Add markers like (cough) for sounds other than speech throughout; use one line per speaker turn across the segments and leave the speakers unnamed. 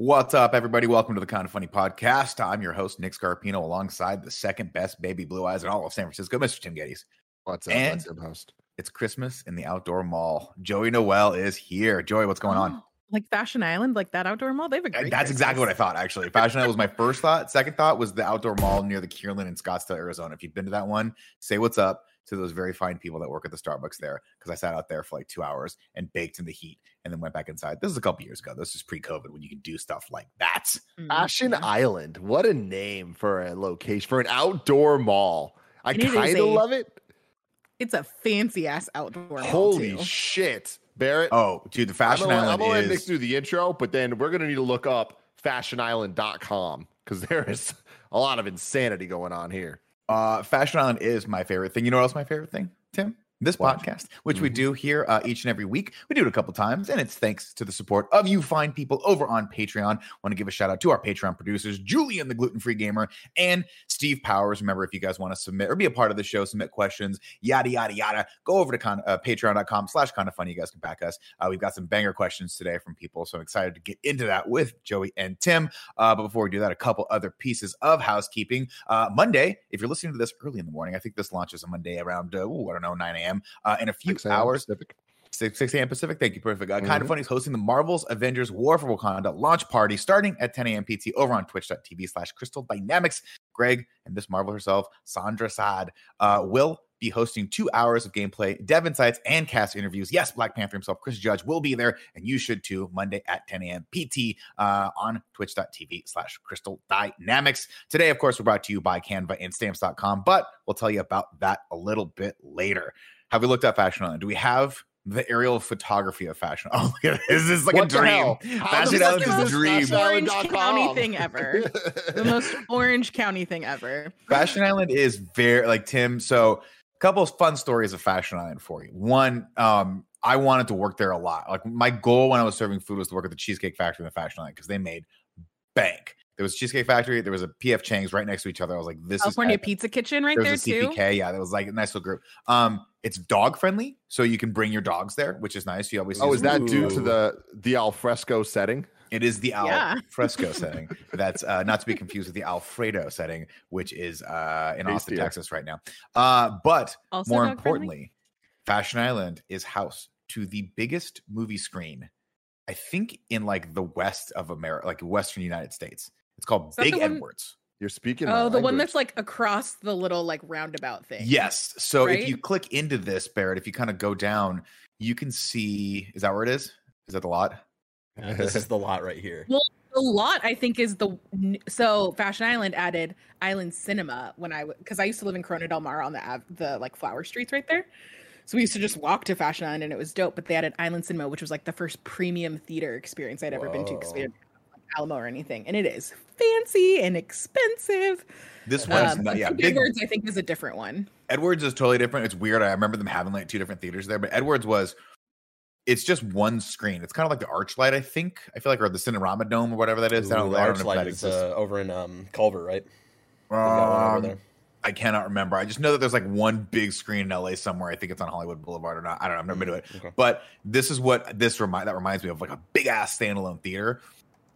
What's up, everybody? Welcome to the Kind of Funny podcast. I'm your host, Nick Scarpino, alongside the second best baby blue eyes in all of San Francisco, Mr. Tim Gettys.
What's up?
And-
What's up, host?
It's Christmas in the outdoor mall. Joey Noelle is here. Joey, what's going on? (gasps)
Like Fashion Island, like that outdoor mall, they have a
Uh,
great.
That's exactly what I thought, actually. Fashion Island was my first thought. Second thought was the outdoor mall near the Kierland in Scottsdale, Arizona. If you've been to that one, say what's up to those very fine people that work at the Starbucks there. Because I sat out there for like two hours and baked in the heat and then went back inside. This is a couple years ago. This is pre-COVID when you can do stuff like that.
Mhm.
Fashion Island. What a name for a location for an outdoor mall. I
And it is
kind of love it.
It's a fancy ass outdoor mall.
Holy
too.
shit, Barrett.
Oh, dude, the
I'm
Fashion
gonna, I'm gonna let Nick do the intro, but then we're gonna need to look up fashionisland.com because there is a lot of insanity going on here.
Uh, Fashion Island is my favorite thing. You know what else my favorite thing, Tim? This
What?
podcast, which we
Mhm.
do here uh, each and every week. We do it a couple times, and it's thanks to the support of you fine people over on Patreon. Want to give a shout out to our Patreon producers, Julian, the gluten free gamer, and Steve Powers. Remember, if you guys want to submit or be a part of the show, submit questions, yada, yada, yada, go over to con- uh, patreon.com slash kind of funny. You guys can back us. Uh, we've got some banger questions today from people, so I'm excited to get into that with Joey and Tim. Uh, but before we do that, a couple other pieces of housekeeping. Uh, Monday, if you're listening to this early in the morning, I think this launches on Monday around, uh, ooh, I don't know, 9 a.m. Uh, in a few
6 a.m.
hours,
Pacific.
6, 6 a.m. Pacific. Thank you, perfect. Uh, Kind of. Funny is hosting the Marvel's Avengers War for Wakanda launch party starting at 10 a.m. PT over on twitch.tv slash Crystal Dynamics. Greg and Miss Marvel herself, Sandra Saad, uh, will be hosting two hours of gameplay, dev insights, and cast interviews. Yes, Black Panther himself, Chris Judge, will be there, and you should too, Monday at 10 a.m. PT uh, on twitch.tv slash Crystal Dynamics. Today, of course, we're brought to you by Canva and stamps.com, but we'll tell you about that a little bit later. Have we looked at Fashion Island? Do we have the aerial photography of fashion? (laughs) Island? Oh, look at this. This is like
What
a dream. Fashion Island is a
this
dream.
Orange County thing ever. the most (laughs) Orange County thing ever.
Fashion Island is very like Tim. So, a couple of fun stories of Fashion Island for you. One, um, I wanted to work there a lot. Like my goal when I was serving food was to work at the Cheesecake Factory in the Fashion Island because they made bank. There was a Cheesecake Factory. There was a PF Chang's right next to each other. I was like, this
California
is epic.
Pizza Kitchen right
there
there
was a
too.
CPK. Yeah, that was like a nice little group. Um, it's dog friendly, so you can bring your dogs there, which is nice. You always
Oh, is
some-
that due to
Ooh.
the the alfresco setting?
It is the al
Yeah. (laughs)
fresco setting. That's uh, not to be confused with the Alfredo setting, which is uh, in Austin,
Tastier.
Texas, right now. Uh, but
Also
more
dog-friendly?
importantly, Fashion Island is house to the biggest movie screen, I think, in like the west of America, like Western United States. It's called
Is
Big
the one-
Edwards.
You're speaking.
Oh,
my
the one that's like across the little like roundabout thing.
Yes. So if you click into this, Barrett, if you kind of go down, you can see. Is that where it is? Is that the lot?
Uh, (laughs) this is the lot right here.
Well, The lot I think is the so Fashion Island added Island Cinema when I because I used to live in Corona Del Mar on the the like flower streets right there. So we used to just walk to Fashion Island and it was dope. But they added Island Cinema, which was like the first premium theater experience I'd ever been to because we
Whoa.
Had Alamo or anything, and it is fancy and expensive.
This one's
Um,
not, yeah.
Big
Big
Edwards I think is a different one.
Edwards is totally different. It's weird. I remember them having like two different theaters there, but Edwards was it's just one screen. It's kind of like the ArcLight, I think. I feel like or the Cinerama Dome or whatever that is. I
Ooh,
don't, I don't know if
ArcLight
that
is
exists.
uh, over in um, Culver, right? They've got one over
Um. I cannot remember. I just know that there's like one big screen in LA somewhere. I think it's on Hollywood Boulevard or not. I don't know. I've never been to it.
Mm, okay.
But this is what this remind that reminds me of like a big ass standalone theater.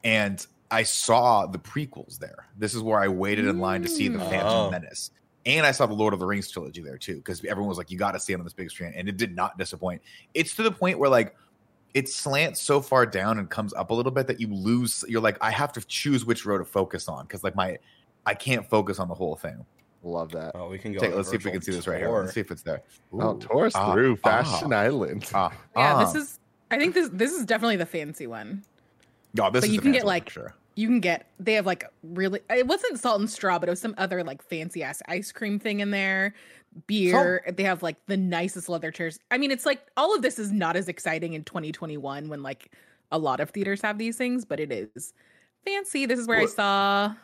And I saw the prequels there. This is where I waited in line to see the. Phantom
Oh.
Menace. And I saw the Lord of the Rings trilogy there too, because everyone was like, you got to see it on this big screen. And it did not disappoint. It's to the point where like it slants so far down and comes up a little bit that you lose. You're like, I have to choose which row to focus on because like my I can't focus on the whole thing.
Love that.
Oh, we can go.
Take, let's see if we can see this right here. Let's see if it's there.
Oh,
Ooh.
tour us
Ah,
through
ah,
Fashion Island.
ah,
Yeah,
ah.
this is I think this this is definitely the fancy one.
No, this
but
is
you can get, like,
sure.
you can get they have like really it wasn't salt and straw, but it was some other like fancy ass ice cream thing in there. Beer. They have like the nicest leather chairs. I mean, it's like all of this is not as exciting in 2021 when like a lot of theaters have these things, but it is fancy. This is where I saw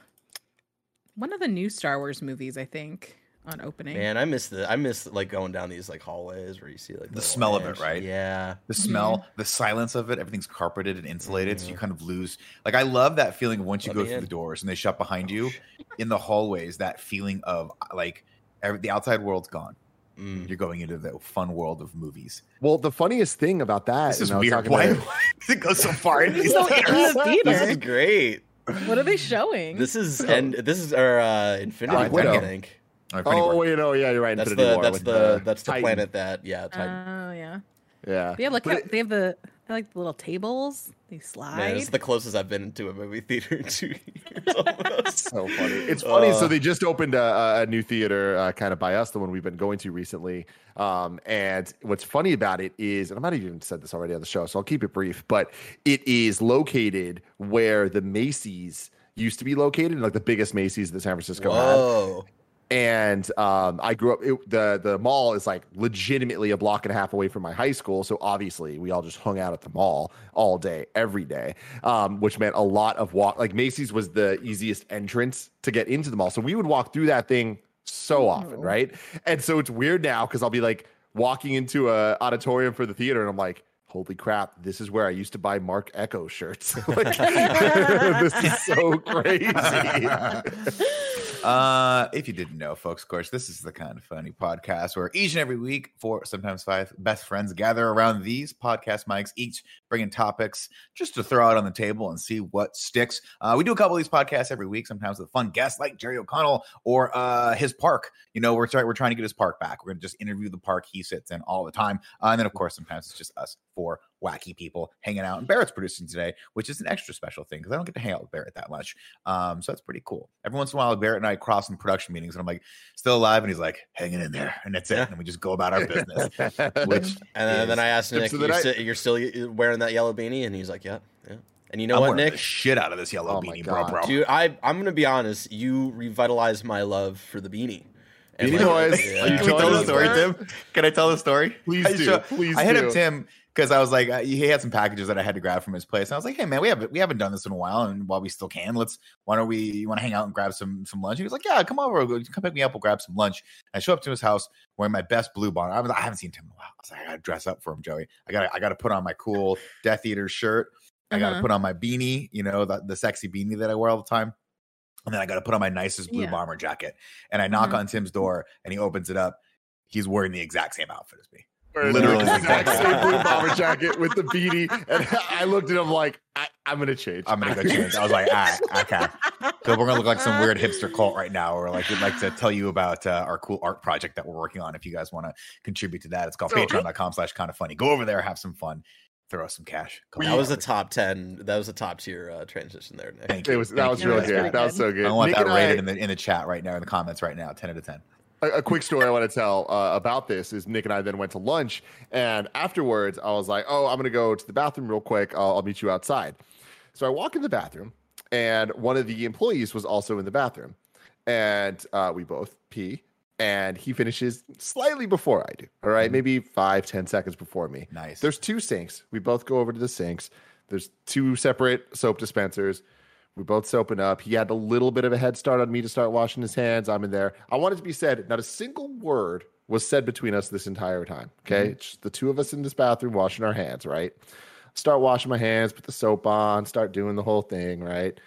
one of the new Star Wars movies, I think, on opening.
Man, I miss the I miss like going down these like hallways where you see like
The smell of it, right?
Yeah.
the smell, the silence of it, everything's carpeted and insulated, so you kind of lose. Like I love that feeling of once you
Let
go through
in.
the doors and they shut behind you in the hallways. That feeling of like every, the outside world's gone.
Mm.
You're going into the fun world of movies.
Well, the funniest thing about that
This is
and I was
weird.
talking
Why
about (laughs)
does it go so (laughs) far into these
So in
theaters?
the
This is great.
What are they showing?
This is and this is our uh Infinity
Black
War, I think.
All right,
Oh,
War.
wait, no, yeah, you're right.
That's
Infinity
the
War
that's
with
the that's the
Titan.
planet that yeah, Titan.
Oh yeah.
Yeah.
They have like
But it-
they have the they like the little tables. They slide.
Man, this is the closest I've been to a movie theater in two years. almost.
so funny. It's funny. so
Uh,
they just opened a, a new theater, uh, kind of by us, the one we've been going to recently. Um, and what's funny about it is, and I might have even said this already on the show, so I'll keep it brief. But it is located where the Macy's used to be located, like the biggest Macy's that San Francisco had. And um, I grew up. It, the The mall is like legitimately a block and a half away from my high school, so obviously we all just hung out at the mall all day, every day, um, which meant a lot of walk. Like Macy's was the easiest entrance to get into the mall, so we would walk through that thing so often,
Oh.
right? And so it's weird now because I'll be like walking into a auditorium for the theater, and I'm like. Holy crap! This is where I used to buy Marc Ecko shirts. (laughs) Like, (laughs) this is so crazy. (laughs)
Uh, if you didn't know, folks, of course, this is the kind of funny podcast where each and every week, four, sometimes five best friends gather around these podcast mics, each bringing topics just to throw out on the table and see what sticks. Uh, we do a couple of these podcasts every week, sometimes with fun guests like Jerry O'Connell or uh, his park. You know, we're trying we're trying to get his park back. We're gonna just interview the park he sits in all the time, uh, and then of course sometimes it's just us four wacky people hanging out. And Barrett's producing today, which is an extra special thing because I don't get to hang out with Barrett that much. Um, so that's pretty cool. Every once in a while, Barrett and I cross in production meetings, and I'm like, still alive, and he's like, hanging in there, and that's it. And we just go about our business. (laughs) Which
And then, then I asked Nick,
So
you're,
I-
sti- you're still wearing that yellow beanie? And he's like, yeah, yeah. And you know
I'm
what,
wearing
Nick?
the shit out of this yellow
Oh
beanie, bro, bro.
Dude, I I'm gonna be honest. You revitalized my love for the beanie. And,
Beanie
like,
Boys.
yeah.
Are you
Can we tell the story, Tim? Can I tell the story?
Please
I
do. Please
I hit up. Tim because I was like, uh, he had some packages that I had to grab from his place. And I was like, hey man, we haven't we haven't done this in a while, and while we still can, let's why don't we you want to hang out and grab some some lunch? He was like, yeah, come over, come pick me up, we'll grab some lunch. And I show up to his house wearing my best blue bonnet. I, was, I haven't seen Tim in a while. I was like, I gotta dress up for him, Joey. I got to I got to put on my cool (laughs) Death Eater shirt. I got to
Uh-huh.
put on my beanie, you know, the, the sexy beanie that I wear all the time. And then I got to put on my nicest blue
Yeah.
bomber jacket. And I knock
Mhm.
on Tim's door and he opens it up. He's wearing the exact same outfit as me.
Wearing
Literally. (laughs)
the exact same blue bomber jacket with the beanie, and I looked at him like, I, "I'm gonna change.
I'm gonna go change. I was like, all right, okay. So we're gonna look like some weird hipster cult right now. Or like we'd like to tell you about uh, our cool art project that we're working on. If you guys want to contribute to that, it's called
So-
patreon.com slash kind of funny. Go over there, have some fun, throw us some cash. Couple
That was a top ten. That was a top tier uh, transition there, Nick.
Thank
It
you.
was that
Thank
was
you.
really
That's
good. That was so good.
I want
Nick
that
and
rated
I-
in the in the chat right now in the comments right now. Ten out of ten.
A, a quick story I want to tell uh, about this is Nick and I then went to lunch, and afterwards I was like, "Oh, I'm gonna go to the bathroom real quick. I'll, I'll meet you outside." So I walk in the bathroom, and one of the employees was also in the bathroom, and uh, we both pee, and he finishes slightly before I do. All right, maybe five ten seconds before me.
Nice.
There's two sinks. We both go over to the sinks. There's two separate soap dispensers. We both soaping up. He had a little bit of a head start on me to start washing his hands. I'm in there. I wanted to be said. Not a single word was said between us this entire time. Okay. Mm-hmm. Just the two of us in this bathroom washing our hands, right? Start washing my hands, put the soap on, start doing the whole thing, right?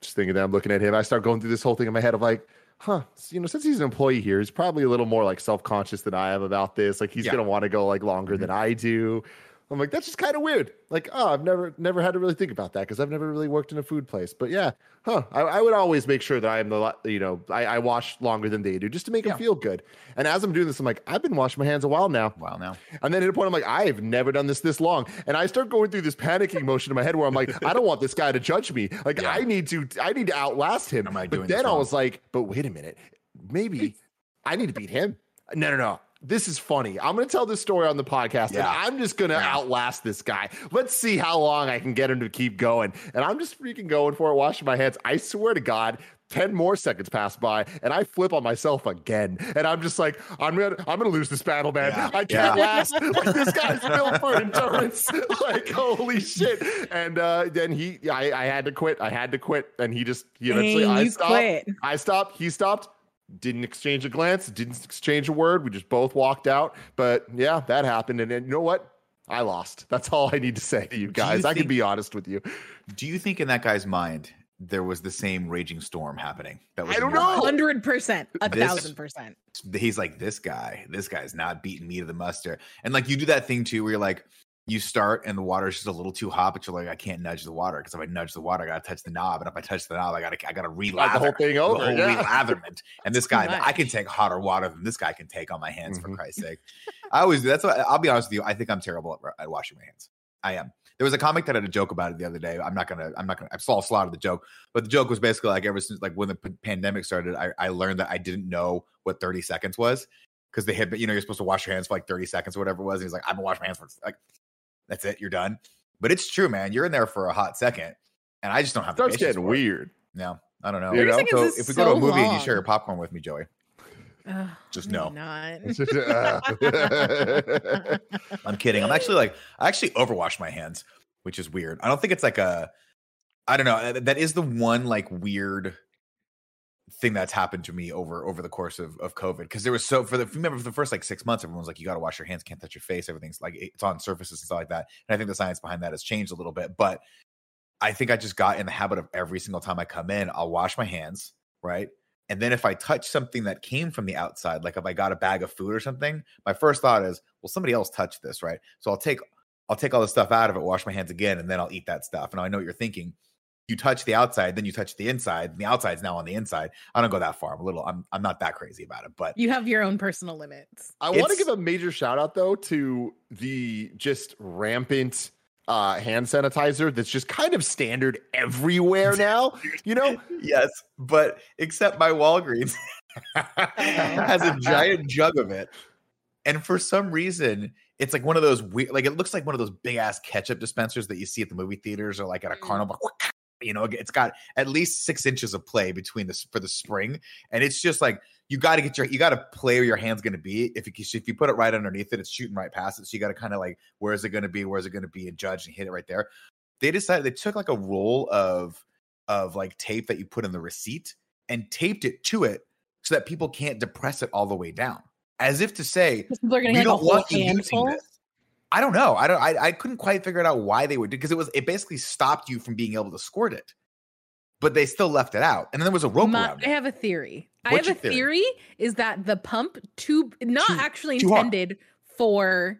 Just thinking that I'm looking at him. I start going through this whole thing in my head of like, huh, you know, since he's an employee here, he's probably a little more like self conscious than I am about this. Like he's
Yeah.
gonna want to go like longer than mm-hmm. I do. I'm like, that's just kind of weird. Like, oh, I've never never had to really think about that because I've never really worked in a food place. But yeah, huh? I, I would always make sure that I am the you know I, I wash longer than they do just to make
Yeah.
them feel good. And as I'm doing this, I'm like, I've been washing my hands a while now.
Wow, now
And then at a point, I'm like, I've never done this this long. And I start going through this panicking motion in my head where I'm like, I don't want this guy to judge me. Like,
Yeah.
I need to, I need to outlast him.
Am I
but
doing
then
this
I was like, but wait a minute, maybe I need to beat him. No, no, no. This is funny. I'm going to tell this story on the podcast,
Yeah.
and I'm just going to
Yeah.
outlast this guy. Let's see how long I can get him to keep going. And I'm just freaking going for it, washing my hands. I swear to God. 10 more seconds pass by and I flip on myself again. And I'm just like, I'm gonna I'm gonna lose this battle, man.
Yeah.
I can't
Yeah.
last. Like this guy's built for endurance. (laughs) like, holy shit. And uh then he I, I had to quit. I had to quit. And he just he eventually
Dang,
I stopped.
quit.
I stopped. He stopped. Didn't exchange a glance. Didn't exchange a word. We just both walked out. But yeah, that happened. And, then you know what? I lost. That's all I need to say to you guys. I
think-
can be honest with you.
Do you think in that guy's mind there was the same raging storm happening? That was
I don't know.
Hundred percent, a thousand percent.
he's like this guy this guy's not beating me to the muster and like you do that thing too where you're like you start and the water's just a little too hot but you're like i can't nudge the water because if i nudge the water i gotta touch the knob and if i touch the knob i gotta i gotta relather
the whole thing
the
over.
whole
yeah.
relatherment (laughs) and this guy i can take hotter water than this guy can take on my hands for
Mhm.
christ's sake i always do that's what i'll be honest with you i think i'm terrible at, at washing my hands i am there was a comic that had a joke about it the other day. I'm not gonna, I'm not gonna, I saw a slot of the joke, but the joke was basically like ever since like when the p- pandemic started, I, I learned that I didn't know what 30 seconds was because they had, you know, you're supposed to wash your hands for like 30 seconds or whatever it was. And he's like, I've been washing my hands for like, that's it, you're done. But it's true, man. You're in there for a hot second, and I just don't have. the
starts
patience
getting
for it.
weird.
No, I don't know.
You know?
So if we go to a
so
movie and you share your popcorn with me, Joey,
Ugh,
Just
no,
no.
not. (laughs)
I'm kidding. I'm actually like I actually overwash my hands, which is weird. I don't think it's like a I don't know. uh, That is the one like weird thing that's happened to me over over the course of, of COVID. Because there was so for the remember for the first like six months, everyone's like, you gotta wash your hands, can't touch your face, everything's like it's on surfaces and stuff like that. And I think the science behind that has changed a little bit. But I think I just got in the habit of every single time I come in, I'll wash my hands, right? And then if I touch something that came from the outside, like if I got a bag of food or something, my first thought is, well, somebody else touched this, right? So I'll take I'll take all the stuff out of it, wash my hands again, and then I'll eat that stuff. And I know what you're thinking. You touch the outside, then you touch the inside, and the outside's now on the inside. I don't go that far. I'm a little, I'm I'm not that crazy about it, but
You have your own personal limits.
I want to give a major shout out though to the just rampant uh, hand sanitizer that's just kind of standard everywhere (laughs) now. You know,
yes, but except my Walgreens (laughs) has a giant (laughs) jug of it. And for some reason, it's like one of those weird, like it looks like one of those big ass ketchup dispensers that you see at the movie theaters or like at a
Mm.
carnival. You know, it's got at least six inches of play between this for the spring, and it's just like you got to get your you got to play where your hand's going to be. If you if you put it right underneath it, it's shooting right past it. So you got to kind of like where is it going to be, where is it going to be, and judge and hit it right there. They decided they took like a roll of of like tape that you put in the receipt and taped it to it so that people can't depress it all the way down, as if to say
People are
we
getting like a whole
want you using
handful.
this. I don't know. I don't. I, I couldn't quite figure it out why they would do because it was it basically stopped you from being able to squirt it, but they still left it out, and then there was a rope
My-
around
I
it.
have a theory. I have a
theory?
theory? is that the pump tube not
Too-
actually
too hard.
intended for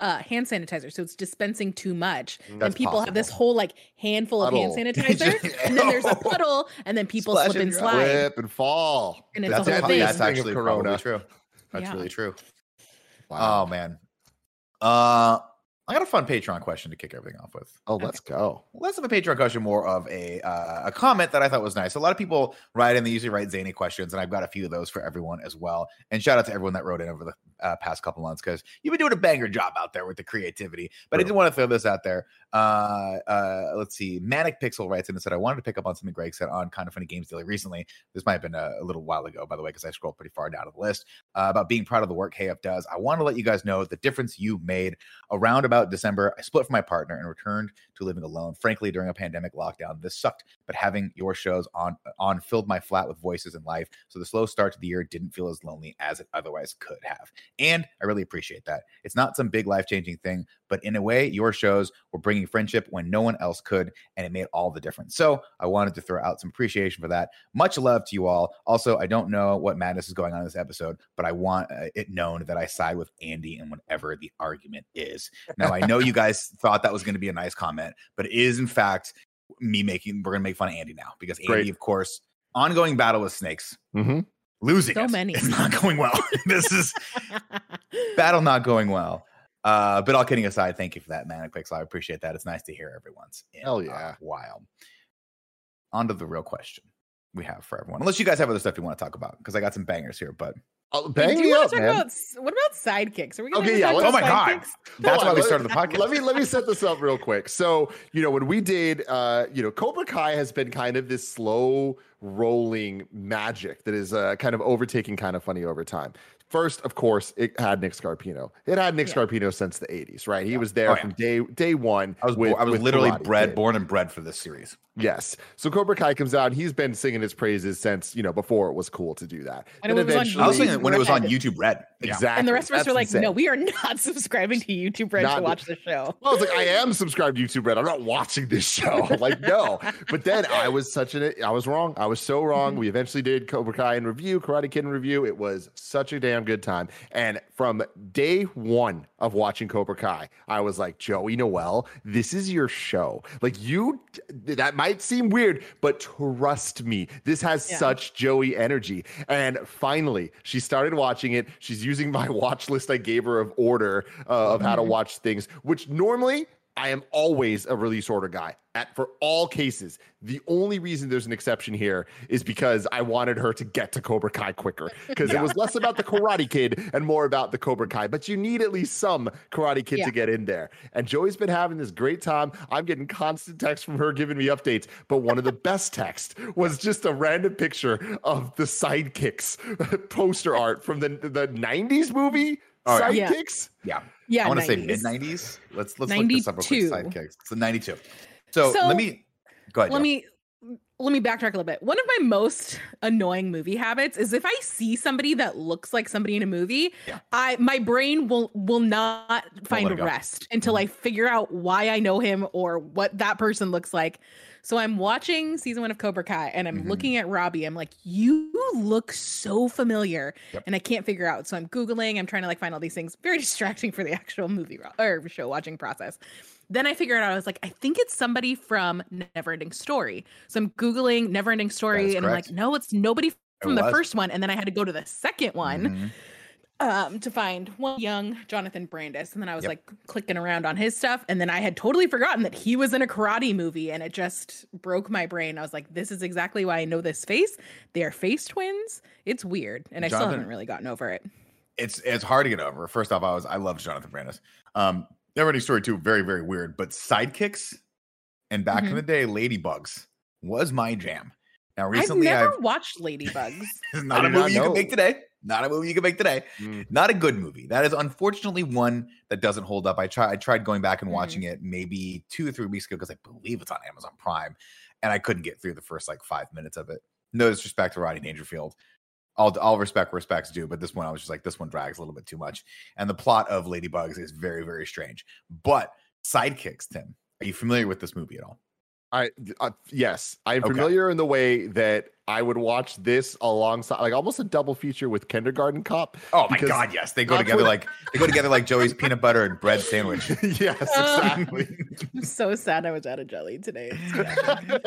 uh hand sanitizer, so it's dispensing too much.
That's
and people have this whole like handful of hand
Puddle. (laughs)
sanitizer, and then there's a (laughs) puddle, and then people
Splash
slip and slide.
slip and fall.
And it's
That's,
a
a-
whole thing.
that's actually
Corona.
probably true. That's
Yeah.
really true.
Wow.
Oh man. Uh, I got a fun Patreon question to kick everything off with.
Oh, let's go.
less of a Patreon question, more of a uh, a comment that I thought was nice. A lot of people write in; they usually write zany questions, and I've got a few of those for everyone as well. And shout out to everyone that wrote in over the uh, past couple months because you've been doing a banger job out there with the creativity. But I did want to throw this out there. Uh, uh, let's see. Manic Pixel writes in and said, "I wanted to pick up on something Greg said on Kind of Funny Games Daily recently. This might have been a, a little while ago, by the way, because I scrolled pretty far down the list uh, about being proud of the work KF does. I want to let you guys know the difference you made around about December. I split from my partner and returned to living alone. Frankly, during a pandemic lockdown, this sucked, but having your shows on on filled my flat with voices and life. So the slow start to the year didn't feel as lonely as it otherwise could have. And I really appreciate that. It's not some big life-changing thing, but in a way, your shows were bringing friendship when no one else could, and it made all the difference. So I wanted to throw out some appreciation for that. Much love to you all. Also, I don't know what madness is going on in this episode, but I want uh, it known that I side with Andy in whatever the argument is. Now, I know you guys (laughs) thought that was going to be a nice comment, but it is in fact me making. We're going to make fun of Andy now because Andy,
Great.
of course, ongoing battle with snakes,
Mm-hmm.
losing.
So
it.
many.
It's not going well. (laughs) this is (laughs) battle not going well. Uh, but all kidding aside, thank you for that, Manic Pixel. I appreciate that. It's nice to hear everyone's in
Hell
a
yeah.
while. On to the real question we have for everyone. Unless you guys have other stuff you want to talk about, because I got some bangers here, but
Uh,
Wait,
bang
do
me
you want
up,
to talk
man.
about what about sidekicks? Are we gonna
Okay,
ever
yeah,
talk
let's-
Oh my
about
God. That's why we started the podcast.
Let me let me set this up real quick. So, you know, when we did uh, you know, Cobra Kai has been kind of this slow rolling magic that is uh, kind of overtaking kind of funny over time. First, of course, it had Nick Scarpino. It had Nick
Yeah.
Scarpino since the 80s, right? He was there
Oh, yeah.
from day day one.
I was
with-
I was literally
Karate
bred,
Kid.
born and bred for this series.
Yes. So Cobra Kai comes out. He's been singing his praises since, you know, before it was cool to do that.
When
Then
it was on
eventually-
I was
YouTube
saying when it was on YouTube Red. Yeah.
Exactly.
And the rest of us
That's
were like,
insane.
no, we are (laughs) not subscribing to YouTube Red
Not-
to watch the show.
Well, I was like, I am subscribed to YouTube Red. I'm not watching this show. (laughs) like, no. But then I was such an I was wrong. I was so wrong. Mm-hmm. We eventually did Cobra Kai in review, Karate Kid in review. It was such a damn good time. And from day one of watching Cobra Kai, I was like, Joey Noelle, this is your show. Like, you that might seem weird, but trust me, this has
Yeah.
such Joey energy. And finally, she started watching it. She's using my (laughs) watch list I gave her of order uh, of how to watch things, which normally I am always a release order guy at for all cases. The only reason there's an exception here is because I wanted her to get to Cobra Kai quicker because it was less about the Karate Kid and more about the Cobra Kai. But you need at least some Karate Kid
Yeah.
to get in there. And Joey's been having this great time. I'm getting constant texts from her giving me updates. But one of the best texts was just a random picture of the sidekicks (laughs) poster art from the the 90s movie.
Oh, yeah.
Yeah.
Sidekicks.
Yeah.
Yeah,
I want to say mid 90s. Let's let's look this up real quick.
92.
Sidekicks. It's the 92. So,
So,
let me go ahead.
Let
Joe.
me let me backtrack a little bit. One of my most annoying movie habits is if I see somebody that looks like somebody in a movie,
Yeah.
I my brain will will not find
let it go.
rest until
Mm-hmm.
I figure out why I know him or what that person looks like. So I'm watching season one of Cobra Kai and I'm
Mhm.
looking at Robbie. I'm like, you look so familiar,
Yep.
and I can't figure out. So I'm googling. I'm trying to like find all these things. Very (laughs) distracting for the actual movie or show watching process. Then I figured out I was like, I think it's somebody from Neverending Story. So I'm googling Neverending Story, and I'm like, no, it's nobody from the
was.
first one. And then I had to go to the second one
Mhm.
Um to find one young Jonathan Brandis and then I was
Yep.
like clicking around on his stuff and then I had totally forgotten that he was in a karate movie and it just broke my brain. I was like this is exactly why I know this face. They are face twins. It's weird and I still haven't really gotten over it.
It's it's hard to get over. First off, I was I loved Jonathan Brandis. Um, Neverending Story too, very very weird. But sidekicks and back in
Mhm.
the day, Ladybugs was my jam. Now recently,
I've
I've,
never watched Ladybugs. (laughs)
it's not
I
a
did not
movie you can make today. Not a movie you can make today.
Mm.
Not a good movie. That is unfortunately one that doesn't hold up. I tried I tried going back and
Mhm.
watching it maybe two or three weeks ago because I believe it's on Amazon Prime, and I couldn't get through the first like five minutes of it. No disrespect to Rodney Dangerfield. All, all respect respects due, but this one I was just like, this one drags a little bit too much. And the plot of Ladybugs is very, very strange. But sidekicks, Tim, are you familiar with this movie at all?
I uh, yes, I'm
Okay.
familiar in the way that I would watch this alongside, like almost a double feature with Kindergarten Cop.
Oh my god, yes. They go together like they go together like Joey's peanut butter and bread sandwich. (laughs)
yes,
Oh.
exactly. (laughs)
I'm so sad I was out of jelly today. (laughs)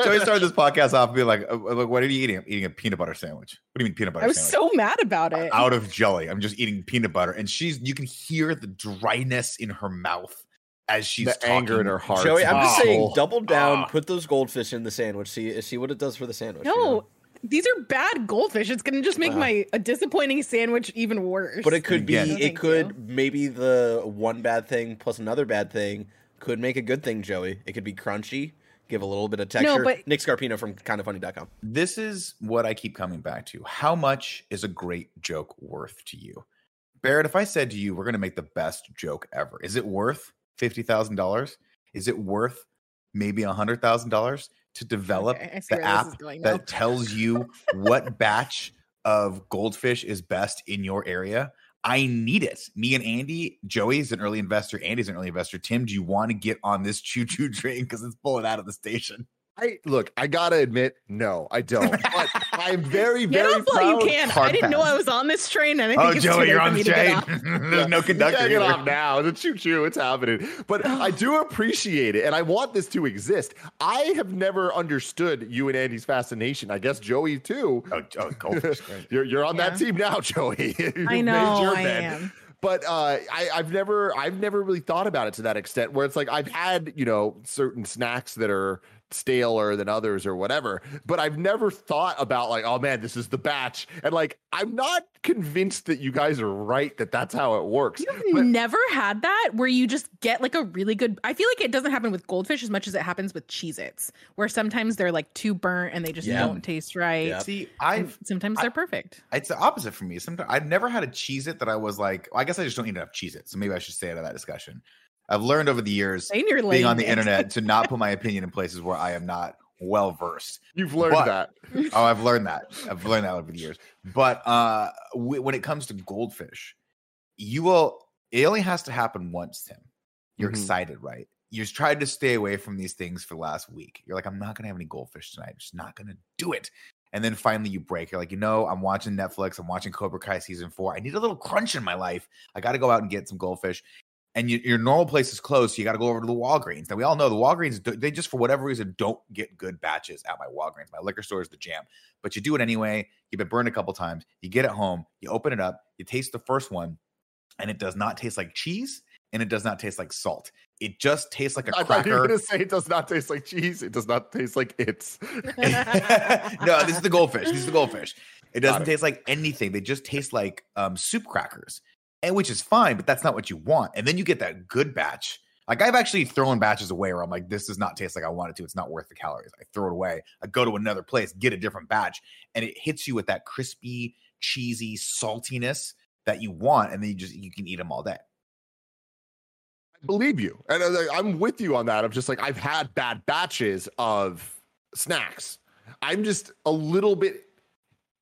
Joey started this podcast off being like, uh, uh, "What are you eating? I'm eating a peanut butter sandwich. What do you mean peanut butter
I was
sandwich?
so mad about it.
out of jelly. I'm just eating peanut butter." And she's, you can hear the dryness in her mouth as she's
the anger in her heart.
Joey, I'm just
Oh.
saying, double down,
Ah.
put those goldfish in the sandwich. See, see what it does for the sandwich. you
no,
know?
These are bad goldfish. It's gonna just make
Wow.
my a disappointing sandwich even worse.
but it could be,
Again-
No,
it
thank
could
you.
maybe the one bad thing plus another bad thing could make a good thing, Joey. It could be crunchy, give a little bit of texture.
No, but-
Nick Scarpino from kindoffunny.com.
This is what I keep coming back to. How much is a great joke worth to you? Barrett, if I said to you, we're going to make the best joke ever, is it worth $50,000? Is it worth maybe $100,000 to develop
Okay,
the app
is going now.
that tells you what batch of goldfish is best in your area? I need it. Me and Andy, Joey's an early investor. Andy's an early investor. Tim, do you want to get on this (laughs) choo choo train because it's pulling out of the station?
I look, I gotta admit, no, I don't. But I'm (laughs) very,
Get
very
off while
proud.
you can.
hard
I didn't know. I was on this train, and I think
Oh,
it's too
Joey,
late
you're
for
on
me
the
to get
train. (laughs) There's no (laughs) conductor.
can't get
either.
off now. The choo choo, it's happening. But (sighs) I do appreciate it, and I want this to exist. I have never understood you and Andy's fascination. I guess Joey too.
Oh, oh goldfish.
You're you're on that team now, Joey.
I know,
your
I
bed.
am.
But uh, I, I've never, I've never really thought about it to that extent. Where it's like I've had, you know, certain snacks that are, staler than others or whatever. But I've never thought about like, oh man, this is the batch. And like, I'm not convinced that you guys are right that that's how it works.
You've
But-
never had that where you just get like a really good. I feel like it doesn't happen with goldfish as much as it happens with Cheez Its, where sometimes they're like too burnt and they just
Yeah.
don't taste right.
Yeah.
See, I've
sometimes
I-
they're perfect.
it's the opposite for me. Sometimes I've never had a Cheez It that I was like, well, I guess I just don't eat enough Cheez It. So maybe I should stay out of that discussion. I've learned over the years
Saying you're
being on the
Nick.
internet to not put my (laughs) opinion in places where I am not well versed.
You've learned
But-
that. (laughs)
Oh, I've learned that. I've learned that over the years. But uh w- when it comes to goldfish, you will it only has to happen once, Tim. You're
Mhm.
excited, right? You've tried to stay away from these things for the last week. You're like, I'm not gonna have any goldfish tonight. I'm just not gonna do it. And then finally you break. You're like, you know, I'm watching Netflix. I'm watching Cobra Kai season four. I need a little crunch in my life. I got to go out and get some goldfish. And you, your normal place is closed, so you got to go over to the Walgreens. Now we all know the Walgreens, they just for whatever reason don't get good batches at my Walgreens. My liquor store is the jam, but you do it anyway. You've been burned a couple times. You get it home, you open it up, you taste the first one, and it does not taste like cheese, and it does not taste like salt. It just tastes like a
I thought you were gonna say it does not taste like cheese. It does not taste like it's. (laughs)
no, this is the goldfish. This is the goldfish. It doesn't
it.
taste like anything. They just taste like um, soup crackers, and which is fine, but that's not what you want. And then you get that good batch. Like I've actually thrown batches away where I'm like, this does not taste like I want it to. It's not worth the calories. I throw it away. I go to another place, get a different batch, and it hits you with that crispy, cheesy saltiness that you want, and then you just you can eat them all day.
I believe you, and I'm with you on that. I'm just like I've had bad batches of snacks. I'm just a little bit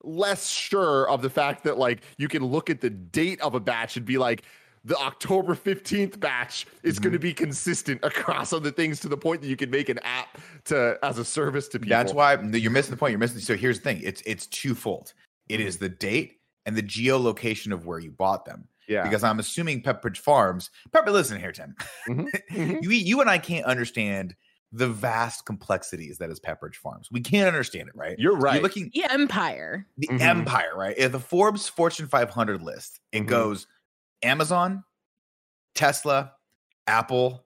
less sure of the fact that like you can look at the date of a batch and be like the October 15th batch is going to be consistent across other things to the point that you can make an app to as a service to people.
That's why you're missing the point. You're missing. So here's the thing. It's it's twofold. It
Mm-hmm.
the date and the geolocation of where you bought them.
yeah.
Because I'm assuming Pepperidge Farms. Pepper, listen here, Tim.
Mhm, (laughs) mhm.
you you and I can't understand the vast complexities that is Pepperidge Farms. We can't understand it, right?
You're right.
You're looking
The Empire.
the
Mhm.
empire, right? If the Forbes Fortune 500 list, it
Mhm.
goes Amazon, Tesla, Apple,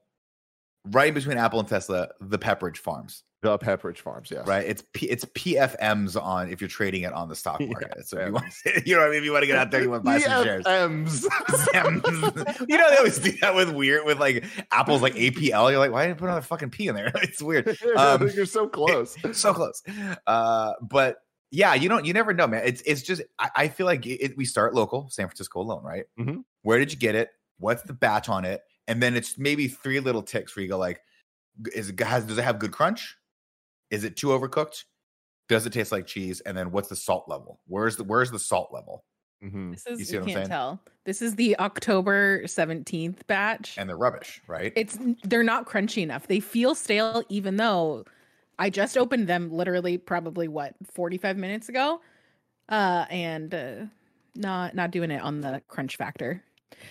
right in between Apple and Tesla, the Pepperidge Farms.
The Pepperidge Farms, yes.
right? It's P, it's PFMs on if you're trading it on the stock
Yeah,
market. so if you want, (laughs) you know, what I mean? if you want to get out there, you want to buy some shares.
PFMs.
You know, they always do that with weird with like Apple's like APL. You're like, why didn't you put another fucking P in there? (laughs) It's weird. (laughs) Um,
You're so close.
so close. Uh, but yeah, you don't. You never know, man. It's it's just. I, I feel like it, we start local, San Francisco alone, right?
Mhm.
Where did you get it? What's the batch on it? And then it's maybe three little ticks where you go like, is it has does it have good crunch? Is it too overcooked? Does it taste like cheese? And then what's the salt level? Where's the where's the salt level?
Mhm.
This is
see
you,
what I'm
can't
saying?
tell. This is the October 17th batch.
And they're rubbish, right?
it's they're not crunchy enough. They feel stale even though I just opened them literally probably what 45 minutes ago. Uh and uh, not not doing it on the crunch factor.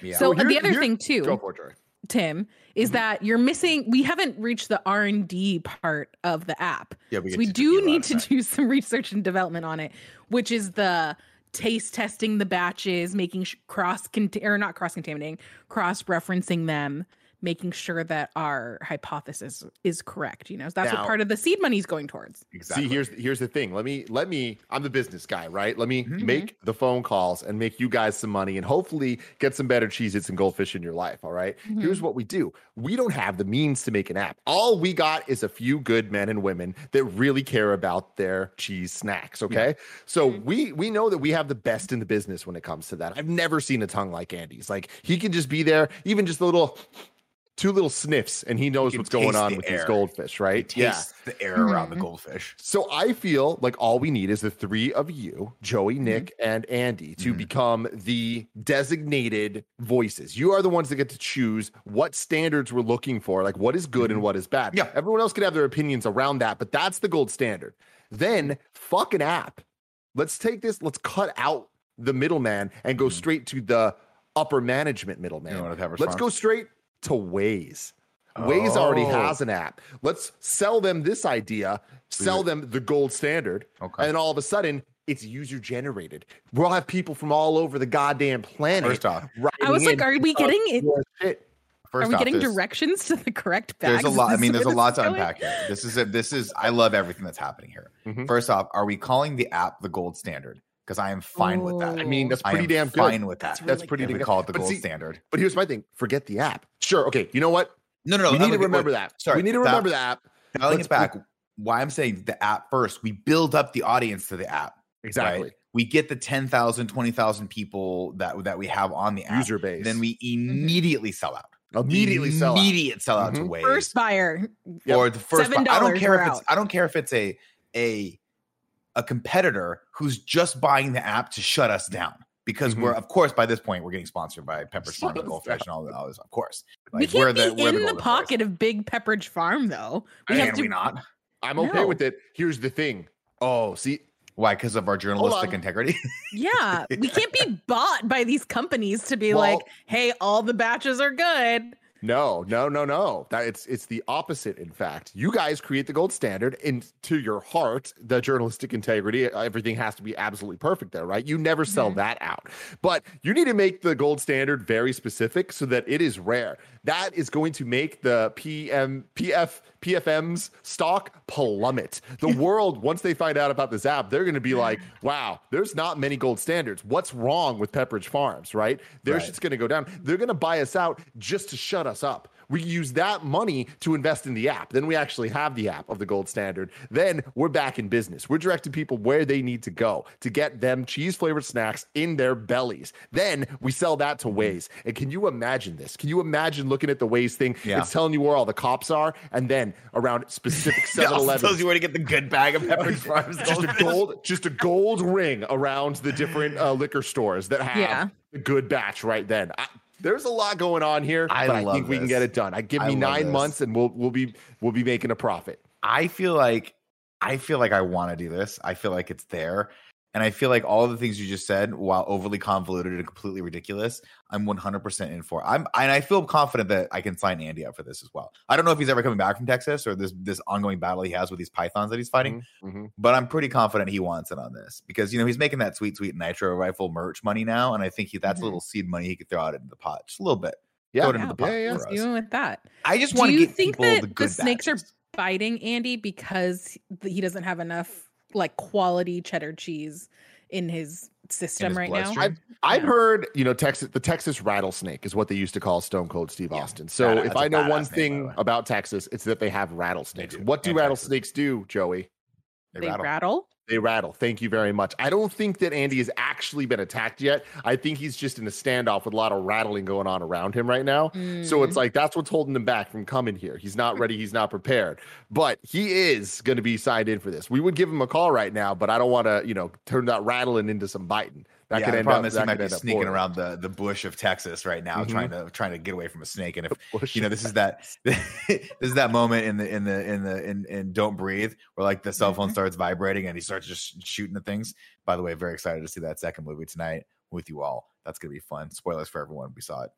yeah.
So
Well,
uh, the other
here-
thing
Go
too,
for it, Joey.
Tim, is
Mhm.
that you're missing we haven't reached the R&D part of the app.
yeah, we,
So we do need to do some research and development on it, which is the taste testing the batches, making sh- cross cont- or not cross contaminating, cross referencing them, making sure that our hypothesis is correct. You know, that's
Now-
what part of the seed money is going towards.
exactly.
See, here's here's the thing. Let me let me. I'm the business guy, right? Let me
Mhm.
make the phone calls and make you guys some money, and hopefully get some better Cheez-Its and goldfish in your life. All right? Here's what we do. We don't have the means to make an app. All we got is a few good men and women that really care about their cheese snacks. Okay, so we we know that we have the best in the business when it comes to that. I've never seen a tongue like Andy's. Like he can just be there, even just a little. Two little sniffs, and he knows
can
what's going on
the
with these goldfish,
It
right?
tastes the air around the
Mhm.
goldfish.
So I feel like all we need is the three of you, Joey, Nick, and Andy, to
Mhm.
become the designated voices. You are the ones that get to choose what standards we're looking for, like what is good and what is bad.
Yeah.
Everyone else can have their opinions around that, but that's the gold standard. Then fuck an app. Let's take this, let's cut out the middleman and go straight to the upper management middleman.
You know what Pepperidge
Let's go straight to Waze. Waze already
Oh.
has an app. Let's sell them this idea, sell them the gold standard,
Okay.
and then all of a sudden it's user generated. We'll have people from all over the goddamn planet.
First off,
I was like, are we getting it?
Shit.
First
Are we
off,
getting directions to the correct bag?
There's a lot. I mean, there's a lot to unpack here. This is a, this is. I love everything that's happening here.
Mhm.
First off, are we calling the app the gold standard? Because I am fine with that.
I mean, that's
I
pretty
am
damn good.
fine with that.
That's
That's
really
pretty
if we call it the
But
gold
see-
standard.
But here's my thing: forget the app. Sure, okay. You know what?
No, no, no.
we need to remember that.
Sorry,
we need to remember the app.
Dialing
Let's-
it back. Why I'm saying the app first. We build up the audience to the app.
Exactly.
Right? We get the 10,000, 20,000 people that that we have on the app.
User base.
Then we immediately sell out.
immediately sell out.
Immediate sell out to
Mhm.
Waze.
First buyer.
Yep.
or the first buy- I don't care if it's
out.
I don't care if it's a a a competitor who's just buying the app to shut us down because
Mhm.
we're of course by this point we're getting sponsored by Pepperidge
Shut
Farm and
us
Goldfish and all that all this of course
we can't
we're
be
we're
in the,
golden boys.
pocket of Big Pepperidge Farm, though. We
Can
have to.
we not
I'm okay
No.
with it. Here's the thing. Oh, see,
why because of our journalistic integrity (laughs)
Yeah, we can't be (laughs) bought by these companies to be
Well-
like, "Hey, all the batches are good."
No, no, no, no. That it's it's the opposite. In fact, you guys create the gold standard, and to your heart, the journalistic integrity, everything has to be absolutely perfect there, right? You never sell
Mhm.
that out, but you need to make the gold standard very specific so that it is rare. That is going to make the PM PF PFM's stock plummet. The (laughs) world, once they find out about this app, they're going to be like, "Wow, there's not many gold standards. What's wrong with Pepperidge Farms?" Right? Their
Right.
shit's going to go down. They're going to buy us out just to shut us up. We use that money to invest in the app. Then we actually have the app of the gold standard. Then we're back in business. We're directing people where they need to go to get them cheese flavored snacks in their bellies. Then we sell that to Waze. And can you imagine this? Can you imagine looking at the Waze thing?
Yeah.
It's telling you where all the cops are, and then around specific (laughs) 7
it also tells
Eleven.
you where to get the good bag of Pepperidge (laughs) Farms
Just a gold, just a gold ring around the different uh, liquor stores that have
Yeah.
the good batch right then. I, there's a lot going on here,
I
but I think we can get it done. I give me nine
this.
months, and we'll we'll be we'll be making a profit.
I feel like I feel like I want to do this. I feel like it's there. And I feel like all the things you just said, while overly convoluted and completely ridiculous, I'm 100% in for. I'm and I feel confident that I can sign Andy up for this as well. I don't know if he's ever coming back from Texas or this this ongoing battle he has with these pythons that he's fighting,
Mhm.
but I'm pretty confident he wants it on this because you know he's making that sweet sweet nitro rifle merch money now, and I think he, that's
Mhm.
a little seed money he could throw out into the pot just a little bit.
Yeah,
Throw it into
Yeah,
the pot
yeah, yeah.
for
Let's
us.
do it with that.
I just want to
you
get
think
people
that
the
the
good
snakes are biting Andy because he doesn't have enough like quality cheddar cheese in his system
his
right now?
bloodstream?
I've
Yeah.
heard, you know, Texas, the Texas rattlesnake is what they used to call Stone Cold Steve
Yeah.
Austin. So
Badass-
if I know one
badass name, by the
thing about Texas, it's that they have rattlesnakes.
do,
What do
and Texas.
rattlesnakes do, Joey?
They
they
rattle.
rattle.
They rattle. Thank you very much. I don't think that Andy has actually been attacked yet. I think he's just in a standoff with a lot of rattling going on around him right now. So
Mm.
it's like that's what's holding him back from coming here. He's not ready. He's not prepared. But he is going to be signed in for this. We would give him a call right now, but I don't want to, you know, turn that rattling into some biting. That
yeah,
could
the
end
problem
up.
is he might be sneaking around the, the bush of Texas right now,
Mhm.
trying to trying to get away from a snake. And if (laughs) you know, this is that (laughs) this is that moment in the in the in the in, in Don't Breathe where like the cell phone
Mhm.
starts vibrating and he starts just shooting at things. By the way, very excited to see that second movie tonight with you all. That's gonna be fun. Spoilers for everyone. We saw it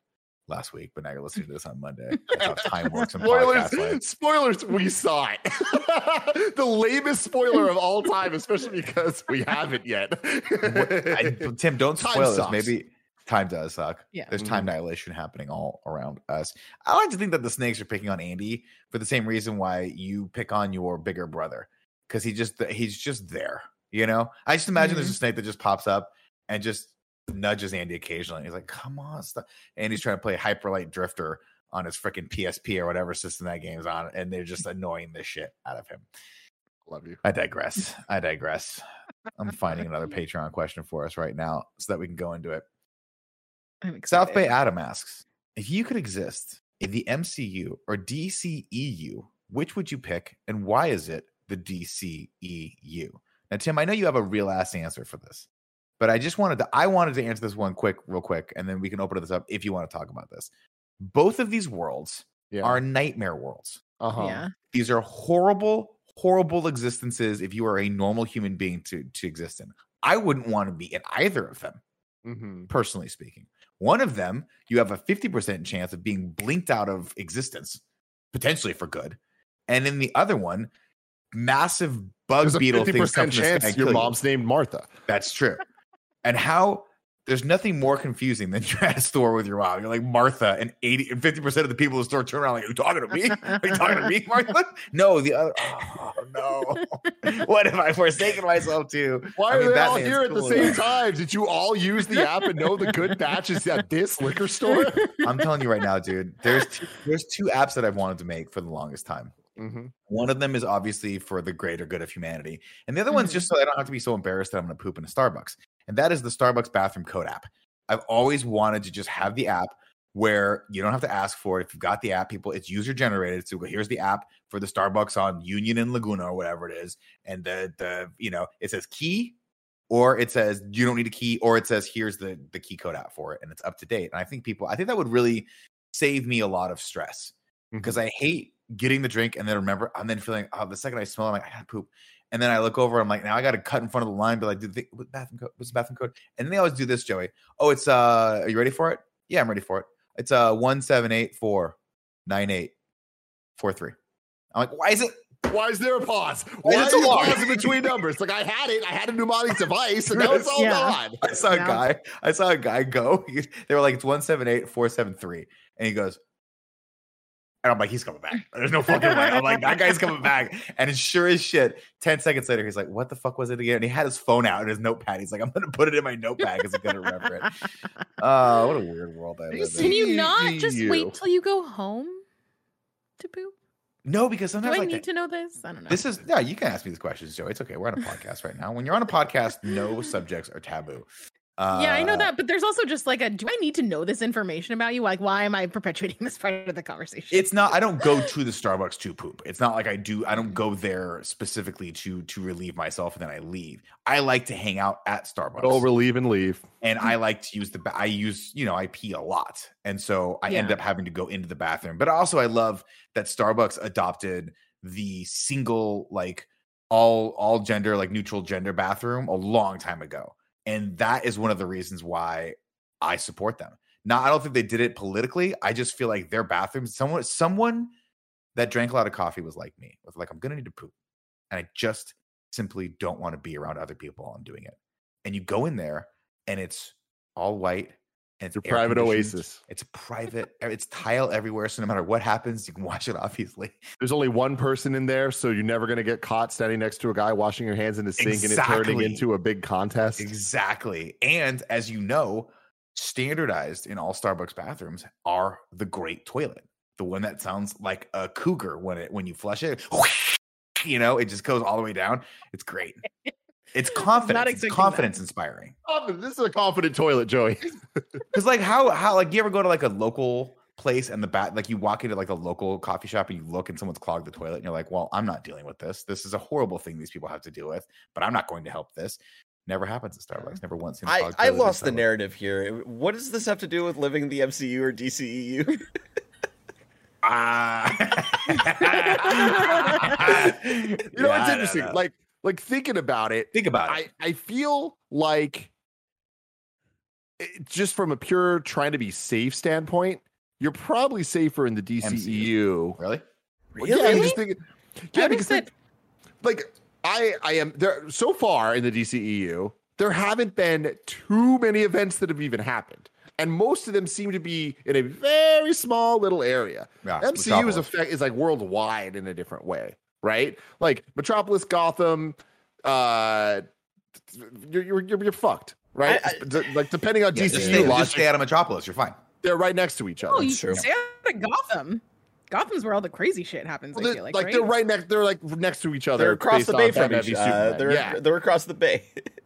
last week, but now you're listening to this on Monday. (laughs) That's how time works
Spoilers, spoilers, we saw it. (laughs) the lamest spoiler of all time, especially because we haven't yet.
I, Tim, don't
Time
spoil this. Maybe time does suck.
Yeah.
There's mm-hmm. time dilation happening all around us. I like to think that the snakes are picking on Andy for the same reason why you pick on your bigger brother. Because he just he's just there. You know? I just imagine there's mm-hmm. a snake that just pops up and just nudges Andy occasionally. He's like, come on, stop. Andy's trying to play hyperlight drifter on his freaking PSP or whatever system that game's on, and they're just annoying the shit out of him.
Love you.
I digress. (laughs) I digress. I'm finding another Patreon question for us right now so that we can go into it. South Bay. Adam asks If you could exist in the MCU or DCEU, which would you pick and why is it the DCEU? Now, Tim, I know you have a real ass answer for this, but I just wanted to, I wanted to answer this one quick, real quick, and then we can open this up if you want to talk about this. Both of these worlds
Yeah.
are nightmare worlds.
uh-huh.
Yeah.
These are horrible, horrible existences if you are a normal human being to, to exist in. I wouldn't want to be in either of them
hmm
personally speaking. One of them, you have a 50% chance of being blinked out of existence, potentially for good. And in the other one, massive bug
There's
beetle things come
50%
from the sky
chance
and
your
kill you.
mom's named Martha.
That's true. And how there's nothing more confusing than (laughs) you're at a store with your mom. You're like Martha, and 80 and 50 percent of the people in the store turn around like, "Are you talking to me? Are you talking to me, (laughs) Martha?" No, the other. Oh no! (laughs) what have I forsaken myself to?
Why
I
are
mean,
they all here at the
cool.
same time? Did you all use the app and know the good batch is at this liquor store?
I'm telling you right now, dude. There's two, there's two apps that I've wanted to make for the longest time.
Mhm.
One of them is obviously for the greater good of humanity, and the other one's
Mhm.
just so I don't have to be so embarrassed that I'm going to poop in a Starbucks. And that is the Starbucks bathroom code app. I've always wanted to just have the app where you don't have to ask for it. If you've got the app, people, it's user generated. So here's the app for the Starbucks on Union and Laguna or whatever it is, and the the you know it says key. Or it says you don't need a key, or it says here's the the key code app for it, and it's up to date. And I think people, I think that would really save me a lot of stress mm-hmm. because I hate getting the drink and then remember, and then feeling, oh, the second I smell, it, I'm like, I gotta poop. And then I look over, I'm like, now I gotta cut in front of the line, but like, do they, what bathroom code? What's the bathroom code? And then they always do this, Joey. Oh, it's uh, are you ready for it? Yeah, I'm ready for it. It's uh one seven eight four nine eight four three. I'm like, why is it? (laughs)
Why is there a pause?
Why
Why
is
is
it
there
so
a
long?
pause in between (laughs) numbers? Like I had it, I had a mnemonic (laughs) device, and now it's all
Yeah.
gone.
I saw a guy. I saw a guy go. he- They were like, it's one seven eight four seven three, and he goes. And I'm like, he's coming back. There's no (laughs) fucking way. I'm like, that guy's coming back. And it's sure as shit. 10 seconds later, he's like, what the fuck was it again? And he had his phone out and his notepad. He's like, I'm going to put it in my notepad because I'm going to remember it. Oh, (laughs) what a weird world I live in.
Can you not just
you.
wait till you go home to poop?
No, because
Do
sometimes
I
like
need
that-
to know this? I don't know.
this is yeah. You can ask me these questions, Joe. It's okay. We're on a podcast right now. When you're on a podcast, no subjects are taboo. Uh,
yeah, I know that, but there's also just like a do I need to know this information about you? Like, why am I perpetuating (laughs) this part of the conversation?
It's not. I don't go to the Starbucks to poop. It's not like I do. I don't go there specifically to to relieve myself and then I leave. I like to hang out at Starbucks.
Go relieve and leave.
and I like to use the I use you know I pee a lot, and so I end up having to go into the bathroom. But also I love that Starbucks adopted the single like all all gender like neutral gender bathroom a long time ago, and that is one of the reasons why I support them. Now I don't think they did it politically. I just feel like their bathrooms someone someone that drank a lot of coffee was like me was like I'm gonna need to poop, and I just simply don't want to be around other people while I'm doing it. And you go in there and it's all white and it's
Your private oasis.
It's private. It's tile everywhere, so no matter what happens, you can wash it (laughs) off easily.
There's only one person in there, so you're never going to get caught standing next to a guy washing your hands in the sink and it turning into a big contest.
Exactly. And as you know, standardized in all Starbucks bathrooms are the great toilet. The one that sounds like a cougar when it when you flush it. (laughs) You know, it just goes all the way down. It's great. It's confidence. It's
expecting that.
confidence inspiring.
This is a confident toilet, Joey. (laughs)
Because like how how like you ever go to like a local place and the bat like you walk into like a local coffee shop and you look and someone's clogged the toilet and you're like, well, I'm not dealing with this. This is a horrible thing these people have to deal with, but I'm not going to help this. Never happens at Starbucks. Never once. seen a
I, I lost the narrative here. What does this have to do with living in the MCU or DCEU?
Ah. (laughs) (laughs)
You know, it's interesting. Like, like thinking about it,
think about
I,
it.
I feel like it- just from a pure trying to be safe standpoint, you're probably safer in the DCEU.
really?
Well, Yeah, you just think, yeah,
I
because
think
think, like I I am there so far in the DCEU, there haven't been too many events that have even happened. And most of them seem to be in a very small little area.
Yeah,
MCU is effect is like worldwide in a different way, right? Like Metropolis, Gotham, uh, you're you're you're, you're fucked, right?
I-
D- like depending on
Yeah,
DCU
just, stay, just stay out of Metropolis. You're fine.
they're right next to each other.
Oh, you
true.
should stay out of Gotham. Gotham's where all the crazy shit happens.
Well,
I
they're-
feel like,
like
right?
they're right next. They're like next to each other.
they're across the bay from each
other.
uh, they're,
yeah.
they're across the bay.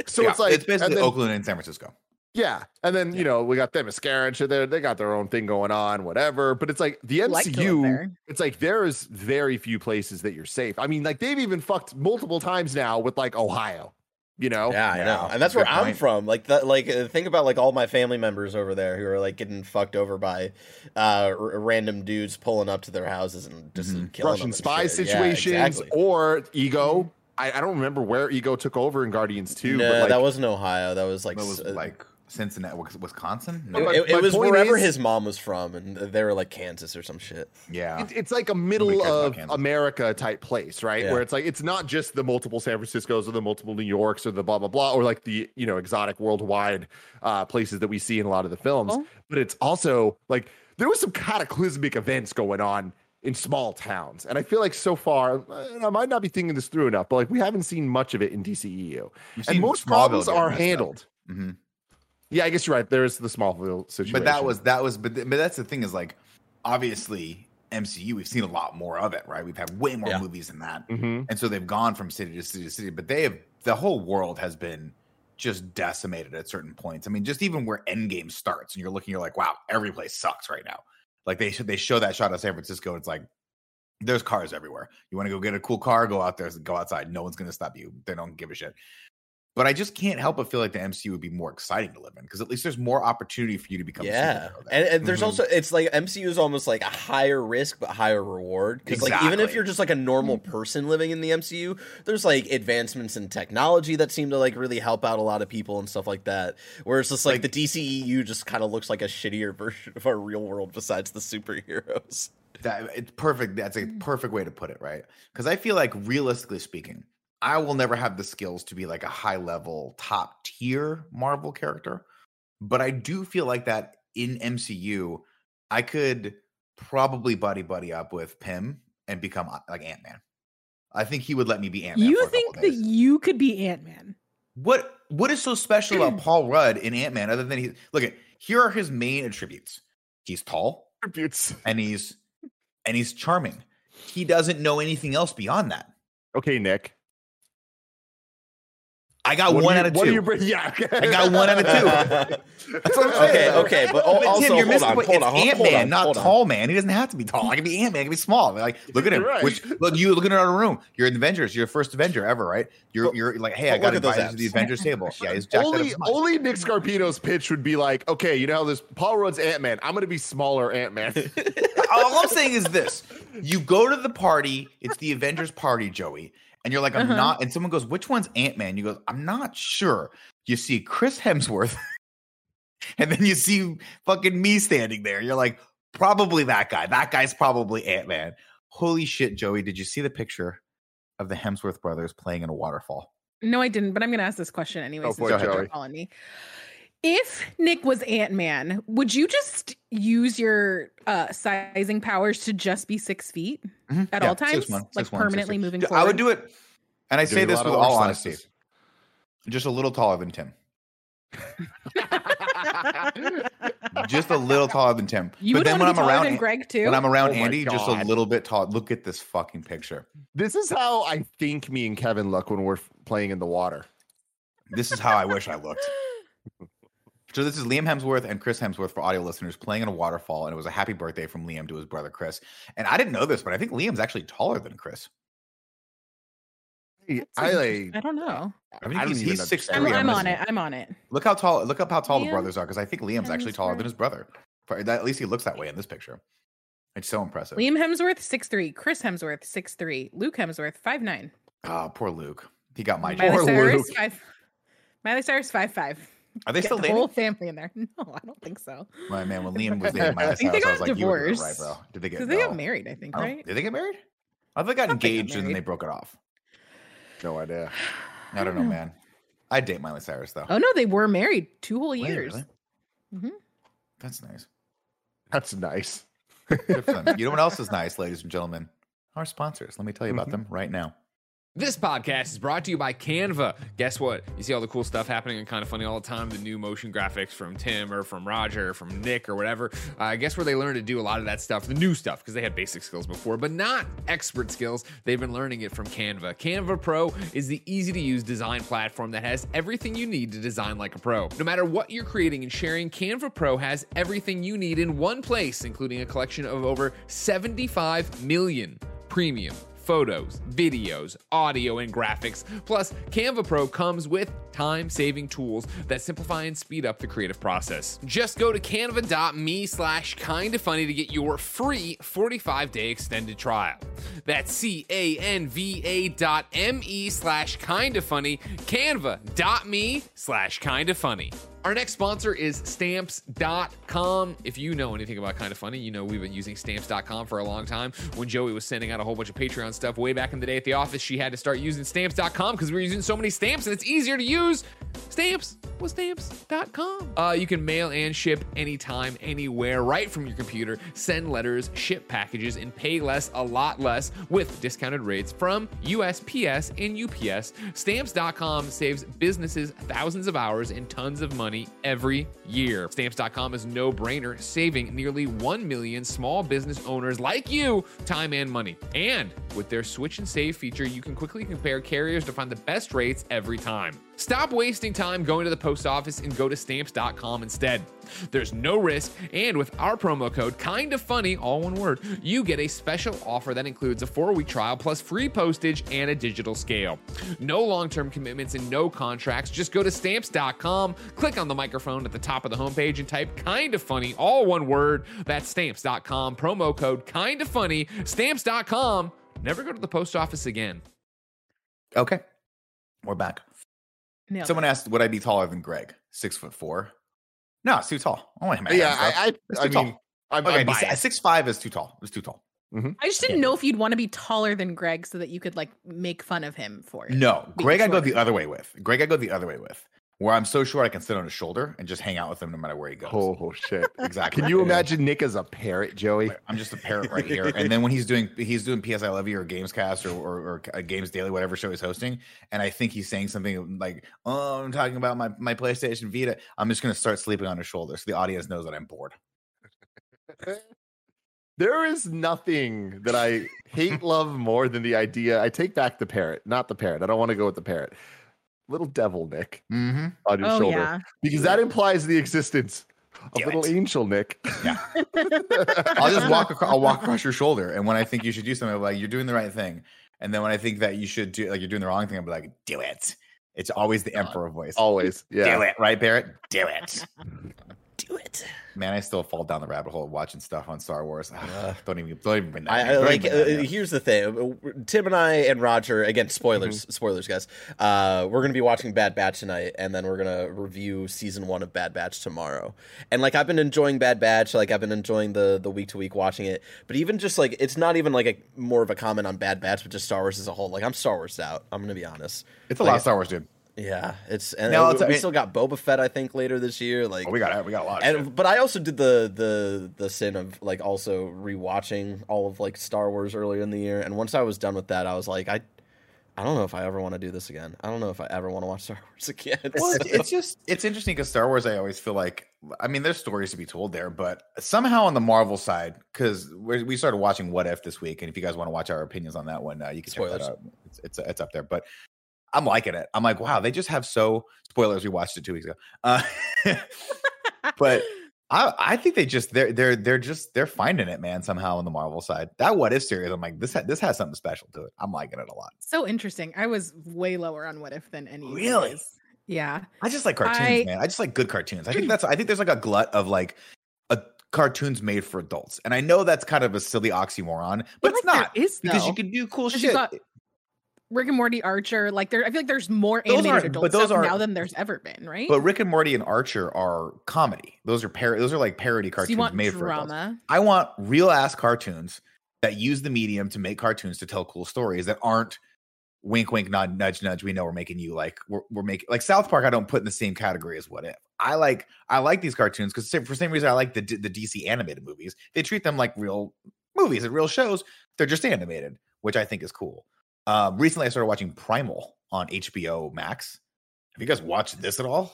So
Yeah,
it's like
it's basically
and then-
Oakland and San Francisco.
Yeah, and then you know we got them Mascara and shit. There, they got their own thing going on, whatever. But it's like the
Like
MCU.
there.
it's like there is very few places that you're safe. I mean, like they've even fucked multiple times now with like Ohio. You know,
Yeah, I
Yeah,
know, and that's where
good
I'm
point.
from. Like that, like uh, think about like all my family members over there who are like getting fucked over by uh, r- random dudes pulling up to their houses and just
Mhm.
killing them
Russian spy
shit. Yeah,
situations
exactly.
or Ego. I, I don't remember where Ego took over in Guardians 2,
no,
but like
that wasn't Ohio. That was like
That was
uh,
like Cincinnati, Wisconsin.
It,
No.
my-
it- it was wherever
is-
his mom was from, and they were like Kansas or some shit.
yeah,
It, it's like a middle of America type place, right?
Yeah.
Where it's like it's not just the multiple San Franciscos or the multiple New Yorks or the blah blah blah or like the you know exotic worldwide uh, places that we see in a lot of the films,
Oh.
but it's also like there was some cataclysmic events going on in small towns, and I feel like so far, I might not be thinking this through enough, but like we haven't seen much of it in DCEU,
You've
and most problems are
messed up.
handled.
Mhm.
Yeah, I guess you're right. There's the Smallville situation,
But that was that was but th- but that's the thing is like obviously MCU we've seen a lot more of it, right? We've had way more
Yeah.
movies than that.
Mhm.
And so they've gone from city to city to city, but they have the whole world has been just decimated at certain points. I mean, just even where Endgame starts, and you're looking, you're like, wow, every place sucks right now. Like they they show that shot of San Francisco. It's like there's cars everywhere. You want to go get a cool car, go out there, go outside. No one's gonna stop you. They don't give a shit. But I just can't help but feel like the MCU would be more exciting to live in because at least there's more opportunity for you to become.
Yeah,
superhero
and, and there's
Mhm.
also it's like MCU is almost like a higher risk but higher reward because like even if you're just like a normal person living in the MCU, there's like advancements in technology that seem to like really help out a lot of people and stuff like that. Whereas just like,
Like-
the DCEU just kind of looks like a shittier (laughs) version of our real world besides the superheroes.
that it's perfect. That's
Mm.
a perfect way to put it, right? Because I feel like realistically speaking, I will never have the skills to be like a high level, top tier Marvel character. But I do feel like that in MCU, I could probably buddy buddy up with Pym and become uh, like Ant Man. I think he would let me be Ant Man.
You think that you could be Ant Man?
What what is so special about (clears throat) Paul Rudd in Ant Man other than he look at here are his main attributes. He's tall
Attributes.
and he's and he's charming. He doesn't know anything else beyond that.
Okay, Nick.
I got
What
one
you-
out of
what do
two.
you bring? (laughs) Yeah,
I got one out of two. (laughs) That's what I'm saying.
Okay, okay, but al- also
Tim, you're
hold
missing
on,
the point.
hold
It's Ant Man, not
hold on.
tall man. He doesn't have to be tall. I can be Ant Man. I can be small. Like, look at him.
You're right.
Which look, you looking around the room. You're in the Avengers. You're the first Avenger ever, right? You're you're like, hey, I got
at those
invited to the. Avengers table. (laughs) Yeah, he's jacked
only only Nick Scarpino's pitch would be like, okay, you know how this Paul Rudd's Ant Man. I'm gonna be smaller Ant Man.
All I'm saying is this: you go to the party. It's the Avengers party, Joey, and you're like, I'm
Uh-huh.
not. And someone goes, "Which one's Ant Man?" You go, "I'm not sure." You see Chris Hemsworth, (laughs) and then you see fucking me standing there. You're like, probably that guy. That guy's probably Ant Man. Holy shit, Joey! Did you see the picture of the Hemsworth brothers playing in a waterfall?
No, I didn't. But I'm going to ask this question anyway.
Oh,
since
boy,
you're
Joey.
Calling me. If Nick was Ant Man, would you just use your uh, sizing powers to just be six feet
Mhm.
at
Yeah,
all times,
6'1", 6'1",
like
6'1".
permanently moving
Yeah,
forward?
I would do it, and I say this with all
horse
honesty,
slices.
just a little taller than Tim. (laughs) just a little taller than Tim.
you
but
would
then when I'm
be taller
around
than
An-
Greg too.
when I'm around
Oh my
Andy, just a little bit tall. Look at this fucking picture.
this is how I think me and Kevin look when we're playing in the water.
This is how I wish I looked. (laughs) So this is Liam Hemsworth and Chris Hemsworth for audio listeners playing in a waterfall, and it was a happy birthday from Liam to his brother Chris. And I didn't know this, but I think Liam's actually taller than Chris.
I,
That's
I like.
I don't know.
I think
don't
he's,
even
he's six
understand
three.
I'm,
what
I'm on it. I'm on it.
Look how tall. Look up how tall the brothers are, because I think Liam's actually taller than his brother. At least he looks that way in this picture. It's so impressive.
Liam Hemsworth six three, Chris Hemsworth six three, Luke Hemsworth five nine,
Oh, poor Luke. He got my
Miley
Poor
job.
Cyrus
Luke.
five, Miley Cyrus five five.
Are they
Get
still
the
dating?
whole family in there. (laughs) No, I don't think so.
My man, when Liam was (laughs) dating Miley
I think they
Cyrus, I was like, you were
divorced.
right, bro. Did they get
Because they got
no.
married, I think,
I
right?
Did they get married? I thought they got
thought they got
engaged and then they broke it off.
No idea. (sighs)
I don't know, man. I'd date Miley Cyrus though.
Oh no, they were married two whole
Wait,
years.
really?
Mhm.
That's nice.
That's nice.
Good for them. You know what else is (laughs) nice, ladies and gentlemen? Our sponsors. Let me tell you about
Mhm.
them right now.
This podcast is brought to you by Canva. Guess what? You see all the cool stuff happening and kind of funny all the time. The new motion graphics from Tim or from Roger or from Nick or whatever. Uh, guess where they learned to do a lot of that stuff? The new stuff because they had basic skills before, but not expert skills. They've been learning it from Canva. Canva Pro is the easy to use design platform that has everything you need to design like a pro. No matter what you're creating and sharing, Canva Pro has everything you need in one place, including a collection of over 75 million premium photos, videos, audio, and graphics. Plus, Canva Pro comes with time saving tools that simplify and speed up the creative process. Just go to canva.me slash kinda funny to get your free 45 day extended trial. That's C A N V A dot M E slash kinda funny, canva.me slash kinda funny. Our next sponsor is stamps.com. If you know anything about kind of funny, you know we've been using stamps.com for a long time. When Joey was sending out a whole bunch of Patreon stuff way back in the day at the office, she had to start using stamps.com because we were using so many stamps and it's easier to use. Stamps with stamps.com. Uh, you can mail and ship anytime, anywhere, right from your computer. Send letters, ship packages, and pay less, a lot less, with discounted rates from USPS and UPS. Stamps.com saves businesses thousands of hours and tons of money every year. Stamps.com is no brainer, saving nearly 1 million small business owners like you time and money. And with their switch and save feature, you can quickly compare carriers to find the best rates every time. Stop wasting time going to the post office and go to stamps.com instead. There's no risk, and with our promo code kind of funny, all one word, you get a special offer that includes a four week trial plus free postage and a digital scale. No long term commitments and no contracts. Just go to stamps.com, click on the microphone at the top of the homepage, and type kind of funny, all one word. That's stamps.com, promo code kind of funny, stamps.com. Never go to the post office again.
Okay, we're back.
Nailed
Someone
it.
asked, "Would I be taller than Greg? Six foot four? No, it's too tall. Oh, my
Yeah, I, I,
It's
I
tall.
mean, I'm,
okay,
I'm biased.
six five is too tall. It's too tall. Mm-hmm.
I just didn't know if you'd want to be taller than Greg so that you could like make fun of him for it.
No, Greg, I go the other way with. Greg, I go the other way with, where I'm so short I can sit on his shoulder and just hang out with him no matter where he goes.
Oh shit! (laughs)
Exactly.
Can you imagine Nick as a parrot, Joey?
I'm just a parrot right here. And then when he's doing he's doing PS I Love You or Gamescast or, or, or Games Daily, whatever show he's hosting, and I think he's saying something like, "Oh, I'm talking about my my PlayStation Vita." I'm just gonna start sleeping on his shoulder so the audience knows that I'm bored. (laughs)
There is nothing that I hate love more than the idea. I take back the parrot, not the parrot. I don't want to go with the parrot. Little devil Nick
Mm-hmm.
on your
Oh
shoulder
yeah.
because that implies the existence of
Damn
little
it.
angel Nick.
Yeah. (laughs) I'll just walk across. I'll walk across your shoulder, and when I think you should do something, I'll be like, "You're doing the right thing," and then when I think that you should do like you're doing the wrong thing, I'll be like, "Do it." It's always the emperor voice.
Always, yeah.
Do it, right, Barrett? Do it. (laughs)
Do it.
Man, I still fall down the rabbit hole watching stuff on Star Wars. (sighs)
Yeah.
don't even don't even bring that.
I, I like.
bring that
Uh, here's the thing: Tim and I and Roger. Again, spoilers, spoilers, guys. Uh, we're gonna be watching Bad Batch tonight, and then we're gonna review season one of Bad Batch tomorrow. And like, I've been enjoying Bad Batch. Like, I've been enjoying the the week to week watching it. But even just like, it's not even like a more of a comment on Bad Batch, but just Star Wars as a whole. Like, I'm Star Wars out. I'm gonna be honest.
it's a
like-
lot of Star Wars, dude.
Yeah, it's and
No,
we
it-
still got Boba Fett. I think later this year. Like,
Oh, we got we got a lot.
And but I also did the the the sin of like also rewatching all of like Star Wars earlier in the year, and once I was done with that, I was like, I I don't know if I ever want to do this again. I don't know if I ever want to watch (laughs) Star Wars again.
well, it's, it's just it's interesting because Star Wars. I always feel like I mean, there's stories to be told there, but somehow on the Marvel side, because we started watching What If this week, and if you guys want to watch our opinions on that one, uh, you can check
Spoilers.
that out. It's, it's it's up there, but I'm liking it. I'm like, wow, they just have so spoilers. We watched it two weeks ago, uh, (laughs) but (laughs) I I think they just they're they're they're just they're finding it, man. Somehow on the Marvel side, that What If series, I'm like, this ha- this has something special to it. I'm liking it a lot.
so interesting. I was way lower on what if than any.
Really?
Yeah.
I just like cartoons,
I-
man. I just like good cartoons. I think (clears throat) that's I think there's like a glut of like a cartoons made for adults. And I know that's kind of a silly oxymoron, but
feel
it's
like
not
is,
because you can do cool shit.
got Rick and Morty, Archer, like there. I feel like there's more
Those
animated adult
but those
stuff
aren't-
now than there's ever been, right?
But Rick and Morty and Archer are comedy. Those are par- those are like parody
so
cartoons
want
made for adults.
drama?
I want real ass cartoons that use the medium to make cartoons to tell cool stories that aren't wink wink nod nudge nudge we know we're making you like we're, we're making like south park i don't put in the same category as what if i like i like these cartoons because for the same reason i like the the dc animated movies they treat them like real movies and real shows they're just animated which i think is cool um recently i started watching primal on hbo max have you guys watched this at all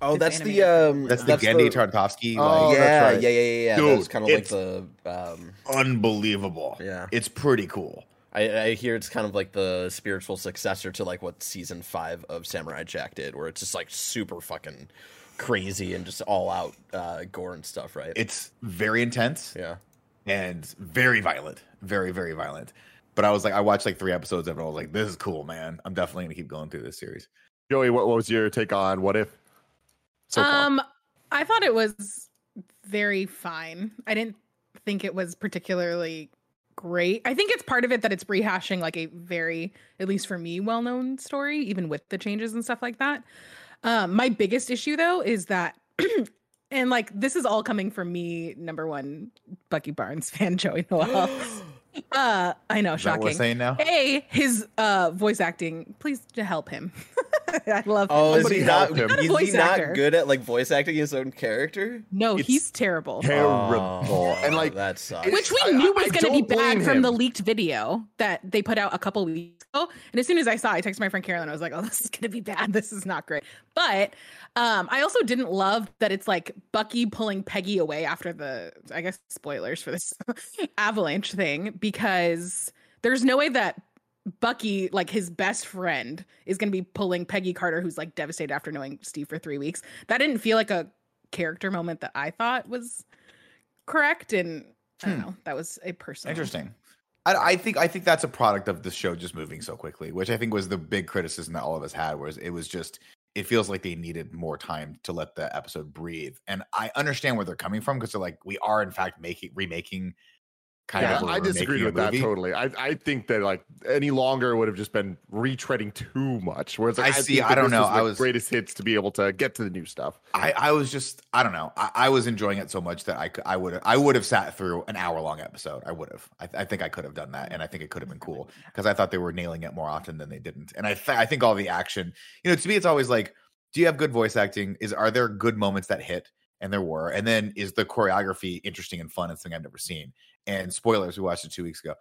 oh,
It's
that's the
animated.
um,
that's the Genndy Tartakovsky
Oh,
like
yeah,
right.
yeah, yeah, yeah, yeah.
Dude,
that's kind of like the um,
unbelievable
yeah.
it's pretty cool
I, I hear it's kind of like the spiritual successor to like what season five of Samurai Jack did, where it's just like super fucking crazy and just all out uh, gore and stuff, right?
it's very intense
yeah.
and very violent, very very violent. But I was like, I watched like three episodes of it. I was like, this is cool, man. I'm definitely gonna keep going through this series.
Joey, what, what was your take on what if? So far?
um, I thought it was very fine. I didn't think it was particularly great. I think it's part of it that it's rehashing like a very, at least for me, well-known story, even with the changes and stuff like that. Um, my biggest issue though is that, (clears throat) and like this is all coming from me, number one Bucky Barnes (laughs) fan, Joey Noelle. (gasps) (laughs) uh, I know,
Is
shocking.
we're saying now?
A, his uh voice acting. Please to help him. (laughs) I love. him.
Oh, is
Somebody
he not?
help him.
Not a
Is
voice
he not good at like voice acting his own character?
No,
It's
he's terrible.
Terrible.
Oh,
and like
that sucks.
Which we
I-
knew
I-
was
I
going to be
don't blame
bad from
him.
the leaked video that they put out a couple weeks ago. (laughs) And as soon as I saw, it, I texted my friend Carolyn. I was like, "Oh, (laughs) this is going to be bad. This is not great." But um, I also didn't love that it's like Bucky pulling Peggy away after the, I guess, spoilers for this (laughs) avalanche thing because there's no way that Bucky, like his best friend, is going to be pulling Peggy Carter, who's like devastated after knowing Steve for three weeks. That didn't feel like a character moment that I thought was correct, and I don't
Hmm.
know. That was a personal.
Interesting. I, I think I think that's a product of the show just moving so quickly, which I think was the big criticism that all of us had. Was it was just it feels like they needed more time to let the episode breathe, and I understand where they're coming from because they're like we are in fact making remaking kind
yeah,
of.
I disagreed with that totally. I, I think that like any longer would have just been retreading too much. Whereas like,
I see, I don't know,
was
I was-
greatest hits to be able to get to the new stuff.
I, I was just I don't know. I, I was enjoying it so much that I I would I would have sat through an hour long episode. I would have I, I think I could have done that and I think it could have been cool because I thought they were nailing it more often than they didn't. And I th- I think all the action you know to me it's always like do you have good voice acting? Is are there good moments that hit? And there were. And then is the choreography interesting and fun? And something I've never seen and spoilers we watched it two weeks ago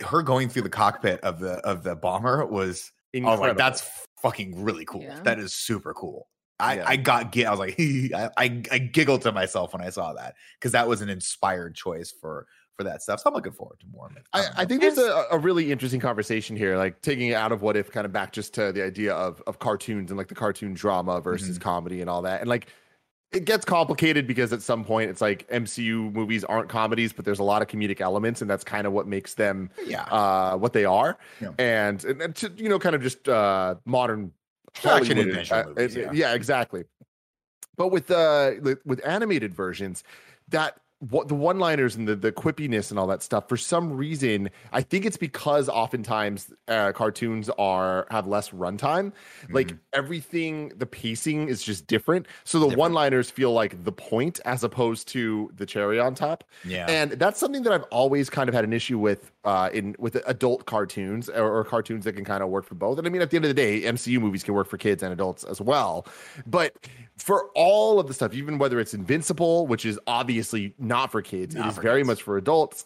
her going through the cockpit of the of the bomber was I was like, that's fucking really cool.
Yeah.
That is super cool. I,
Yeah.
I got gi- I was like (laughs) I, I I giggled to myself when I saw that because that was an inspired choice for for that stuff. So I'm looking forward to more of it.
I,
don't
I think there's a, a really interesting conversation here, like taking it out of what if kind of back just to the idea of of cartoons and like the cartoon drama versus mm-hmm. comedy and all that. And like it gets complicated because at some point it's like MCU movies aren't comedies, but there's a lot of comedic elements, and that's kind of what makes them
yeah.
uh what they are.
Yeah.
And, and, and to, you know, kind of just uh modern
Action adventure
uh,
movies,
uh,
yeah.
exactly. But with uh with animated versions, that what the one-liners and the the quippiness and all that stuff for some reason i think it's because oftentimes uh, cartoons are have less runtime like
Mm-hmm.
everything the pacing is just different so the one-liners feel like the point as opposed to the cherry on top
yeah.
and that's something that I've always kind of had an issue with uh, in with adult cartoons or, or cartoons that can kind of work for both. And I mean, at the end of the day, MCU movies can work for kids and adults as well. But for all of the stuff, even whether it's Invincible, which is obviously not for kids,
Not
it is very
kids.
much for adults.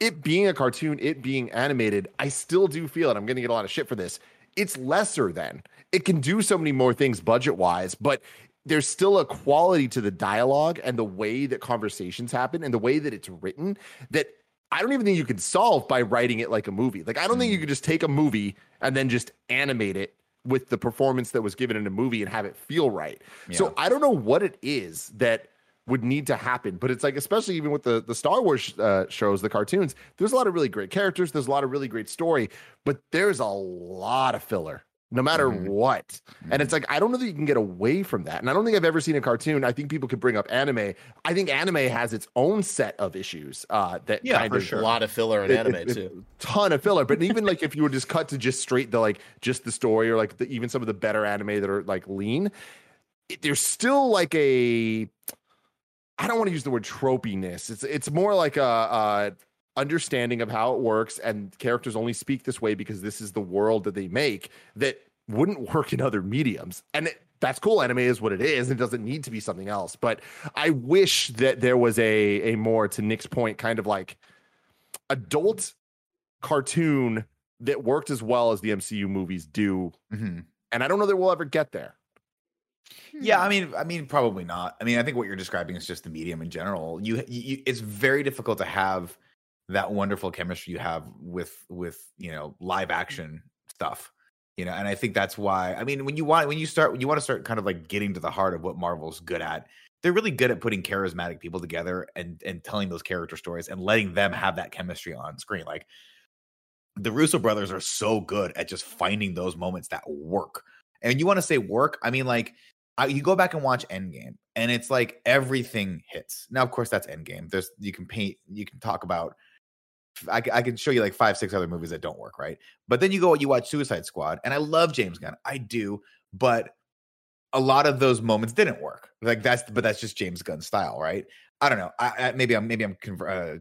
It being a cartoon, it being animated, I still do feel, and I'm going to get a lot of shit for this. It's lesser than it can do so many more things budget wise, but there's still a quality to the dialogue and the way that conversations happen and the way that it's written that I don't even think you could solve by writing it like a movie. Like I don't
Mm.
think you could just take a movie and then just animate it with the performance that was given in a movie and have it feel right.
Yeah.
So I don't know what it is that would need to happen, but it's like especially even with the the Star Wars uh, shows, the cartoons, there's a lot of really great characters, there's a lot of really great story, but there's a lot of filler no matter
Mhm.
what. And it's like I don't know that you can get away from that. And I don't think I've ever seen a cartoon. I think people could bring up anime. I think anime has its own set of issues uh, that
Yeah,
kind
for
of
sure.
a lot of filler in
it-
anime
it-
too.
ton of filler. But even like if you were just cut to just straight the like just the story or like the, even some of the better anime that are like lean, it, there's still like a I don't want to use the word tropiness. It's it's more like a, a understanding of how it works and characters only speak this way because this is the world that they make that wouldn't (laughs) work in other mediums. And it, that's cool. Anime is what it is. It doesn't need to be something else. But I wish that there was a a more to Nick's point, kind of like adult cartoon that worked as well as the MCU movies do.
Mhm.
And I don't know that we'll ever get there.
Yeah, I mean, I mean, probably not. I mean, I think what you're describing is just the medium in general. You, you, it's very difficult to have that wonderful chemistry you have with, with you know, live action stuff. You know, and I think that's why. I mean, when you want, when you start, when you want to start, kind of like getting to the heart of what Marvel's good at. They're really good at putting charismatic people together and and telling those character stories and letting them have that chemistry on screen. Like the Russo brothers are so good at just finding those moments that work. And you want to say work? I mean, like I, you go back and watch Endgame, and it's like everything hits. Now, of course, that's Endgame. There's you can paint, you can talk about. I, I can show you like five, six other movies that don't work, right? But then you go, you watch Suicide Squad, and I love James Gunn, I do, but a lot of those moments didn't work. Like that's, but that's just James Gunn style, right? I don't know. I, I maybe I'm maybe I'm uh,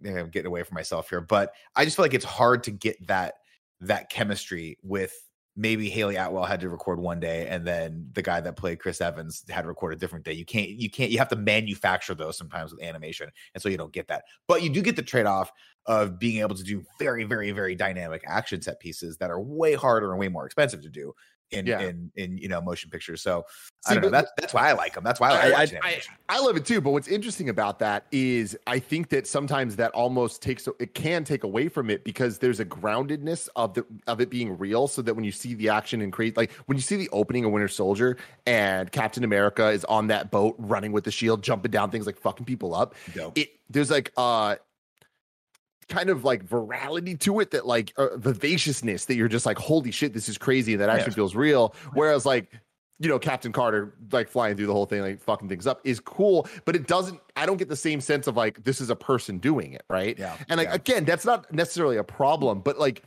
yeah, I'm getting away from myself here, but I just feel like it's hard to get that that chemistry with maybe Hayley Atwell had to record one day and then the guy that played Chris Evans had to record a different day. You can't you can't you have to manufacture those sometimes with animation. And so you don't get that. But you do get the trade-off of being able to do very very very dynamic action set pieces that are way harder and way more expensive to do in
Yeah.
in in you know motion pictures. So I don't know. That's that's why I like them. That's why I like
I- I-
I. I love it too, but what's interesting about that is I think that sometimes that almost takes it can take away from it because there's a groundedness of the of it being real, so that when you see the action and create like when you see the opening of Winter Soldier and Captain America is on that boat running with the shield, jumping down things like fucking people up,
Dope.
it there's like uh kind of like virality to it that like uh, vivaciousness that you're just like holy shit this is crazy that actually
Yeah.
feels real. Whereas like you know captain carter like flying through the whole thing like fucking things up is cool but it doesn't i don't get the same sense of like this is a person doing it right?
Yeah,
and like
yeah.
again that's not necessarily a problem but like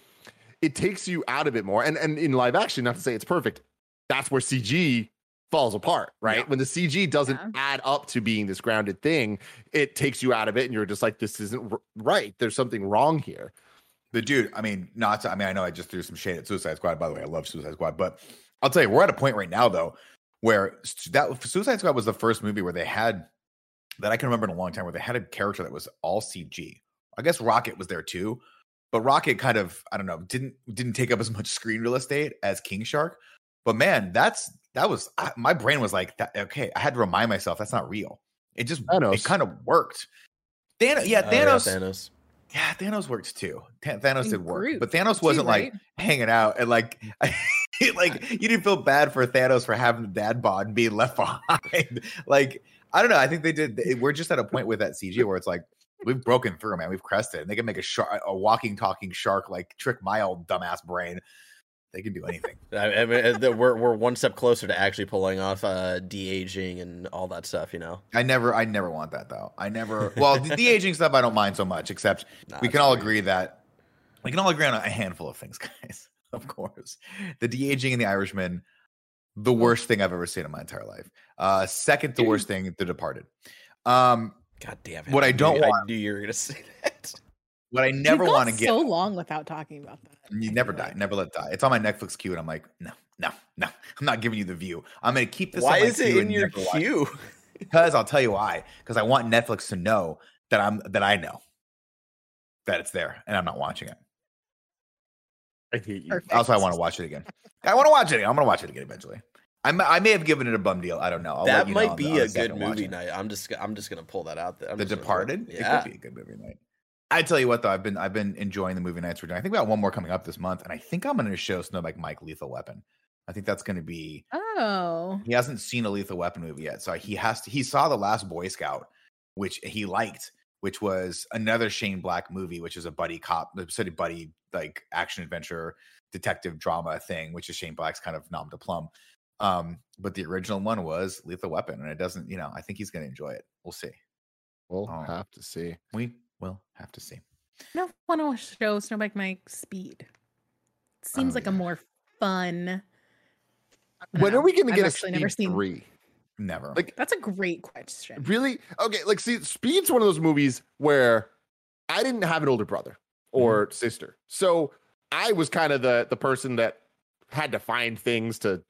it takes you out of it more. And and in live action not to say it's perfect that's where cg falls apart right
Yeah.
when the cg doesn't
Yeah.
add up to being this grounded thing it takes you out of it and you're just like this isn't r- right there's something wrong here
The dude, I mean, not to, I mean, I know I just threw some shade at Suicide Squad. By the way, I love Suicide Squad, but I'll tell you, we're at a point right now though where s- that Suicide Squad was the first movie where they had that I can remember in a long time where they had a character that was all CG. I guess Rocket was there too, but Rocket kind of, I don't know, didn't didn't take up as much screen real estate as King Shark. But man, that's that was I, my brain was like, that, okay, I had to remind myself that's not real. It just
Thanos.
it kind of worked. Thanos, yeah,
Oh, yeah,
Thanos.
Thanos.
Yeah, Thanos worked too. Tha- Thanos
And
did work,
Groot,
but Thanos
too,
wasn't like
right?
hanging out and like, (laughs) like you didn't feel bad for Thanos for having the dad bod and being left (laughs) behind. like, I don't know. I think they did. they- We're just at a point with that CG where it's like we've broken through, man. We've crested, and they can make a shark, a walking, talking shark, like trick my old dumbass brain. They can do anything. (laughs)
I, I mean, we're we're one step closer to actually pulling off uh, de aging and all that stuff. You know,
I never, I never want that though. I never. Well, the, the aging stuff I don't mind so much, except
Nah,
we can all agree that we can all agree on a handful of things, (laughs) guys. Of course, the de aging in the Irishman, the worst thing I've ever seen in my entire life. Uh, second to worst thing, The Departed. Um,
God damn it!
What I
knew-
don't
I
want-
knew you were gonna (laughs) say that.
What I never want to get.
so long without talking about that.
you never die,
like.
never let die. It's on my Netflix queue, and I'm like, no, no, no. I'm not giving you the view. I'm gonna keep this.
Why
on my
is it in your
never watch it.
queue? (laughs)
Because I'll tell you why. Because I want Netflix to know that I'm that I know that it's there, and I'm not watching it.
i hate you
Perfect.
Also, I want to watch it again. I want to watch it. Again. I'm going to watch it again eventually. I may have given it a bum deal. I don't know. I'll
that
you know
might
on
be
the
a good movie night. I'm just I'm just gonna pull that out there. I'm
The
just gonna
Departed.
Yeah.
It could be a good movie night. I tell you what, though, I've been I've been enjoying the movie nights we're doing. I think we got one more coming up this month, and I think I'm going to show Snowbike Mike Lethal Weapon. I think that's going to be.
Oh,
He hasn't seen a Lethal Weapon movie yet, so he has to. He saw the last Boy Scout, which he liked, which was another Shane Black movie, which is a buddy cop, sort of buddy like action adventure detective drama thing, which is Shane Black's kind of nom de plume. Um, but the original one was Lethal Weapon, and it doesn't. You know, I think he's going to enjoy it. We'll see.
we'll
Oh.
have to see
We will have to see.
I don't want to show Snowbike Mike speed. It seems
Oh,
like a more fun.
When
know.
are we gonna
I've
get a
actually never
speed
seen-
three
Never.
Like,
That's a great question.
Really? Okay, like see, Speed's one of those movies where I didn't have an older brother or
Mm-hmm.
sister. So I was kind of the the person that had to find things to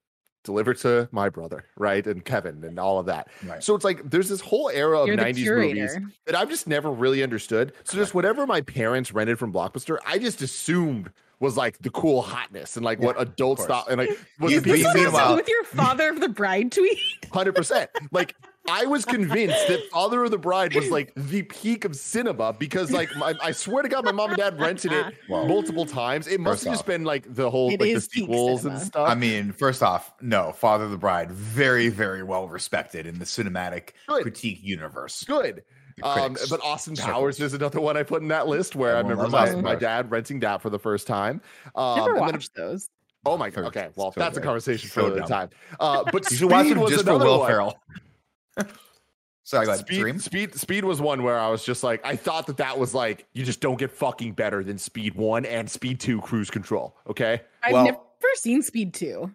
deliver to my brother, right? And Kevin and all of that.
right.
So it's like there's this whole era of
You're
90s movies that I've just never really understood. So just whatever my parents rented from Blockbuster, I just assumed was like the cool hotness and like what
adults
thought and like was
You-
the
you-
basic-
meanwhile-
Meanwhile, with your father of the bride tweet.
Hundred percent. Like I was convinced that Father of the Bride was like the peak of cinema because, like, my, I swear to God, my mom and dad rented it (laughs)
Whoa.
multiple times. It must have just
off.
been like the whole like the sequels and stuff.
I mean, first off, no, Father of the Bride, very, very well respected in the cinematic
Good.
critique universe.
good. Um, but Austin. Powers is another one I put in that list where I remember my, my dad renting that for the first time. Um,
Never
and then-
watched those.
oh my god. Okay, well,
so
that's a
good.
conversation
So
for another
dumb.
time. Uh, but
You should watch them
was
just for Will
one.
Ferrell. Sorry, go ahead.
Speed,
Dream.
speed, speed was one where I was just like, I thought that that was like, you just don't get fucking better than Speed One and Speed Two Cruise Control. Okay,
I've
Well-
never seen Speed 2.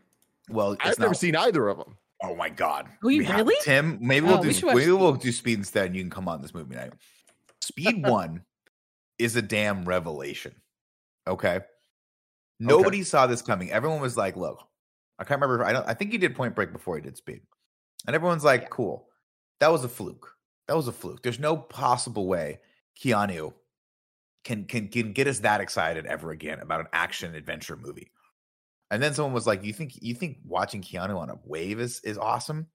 Well,
I've never seen either of them.
Oh my god.
We
have-
really?
Tim, maybe
Oh,
we'll
we
do
should watch
maybe we'll
Speed.
do Speed instead. And you can come on this movie night. Speed (laughs) One is a damn revelation. Okay. Nobody saw this coming. Everyone was like, "Look, I can't remember. I don't. I think he did Point Break before he did Speed." And everyone's like,
Yeah.
"Cool, that was a fluke. That was a fluke. There's no possible way Keanu can can can get us that excited ever again about an action adventure movie." And then someone was like, "You think you think watching Keanu on a wave is is awesome?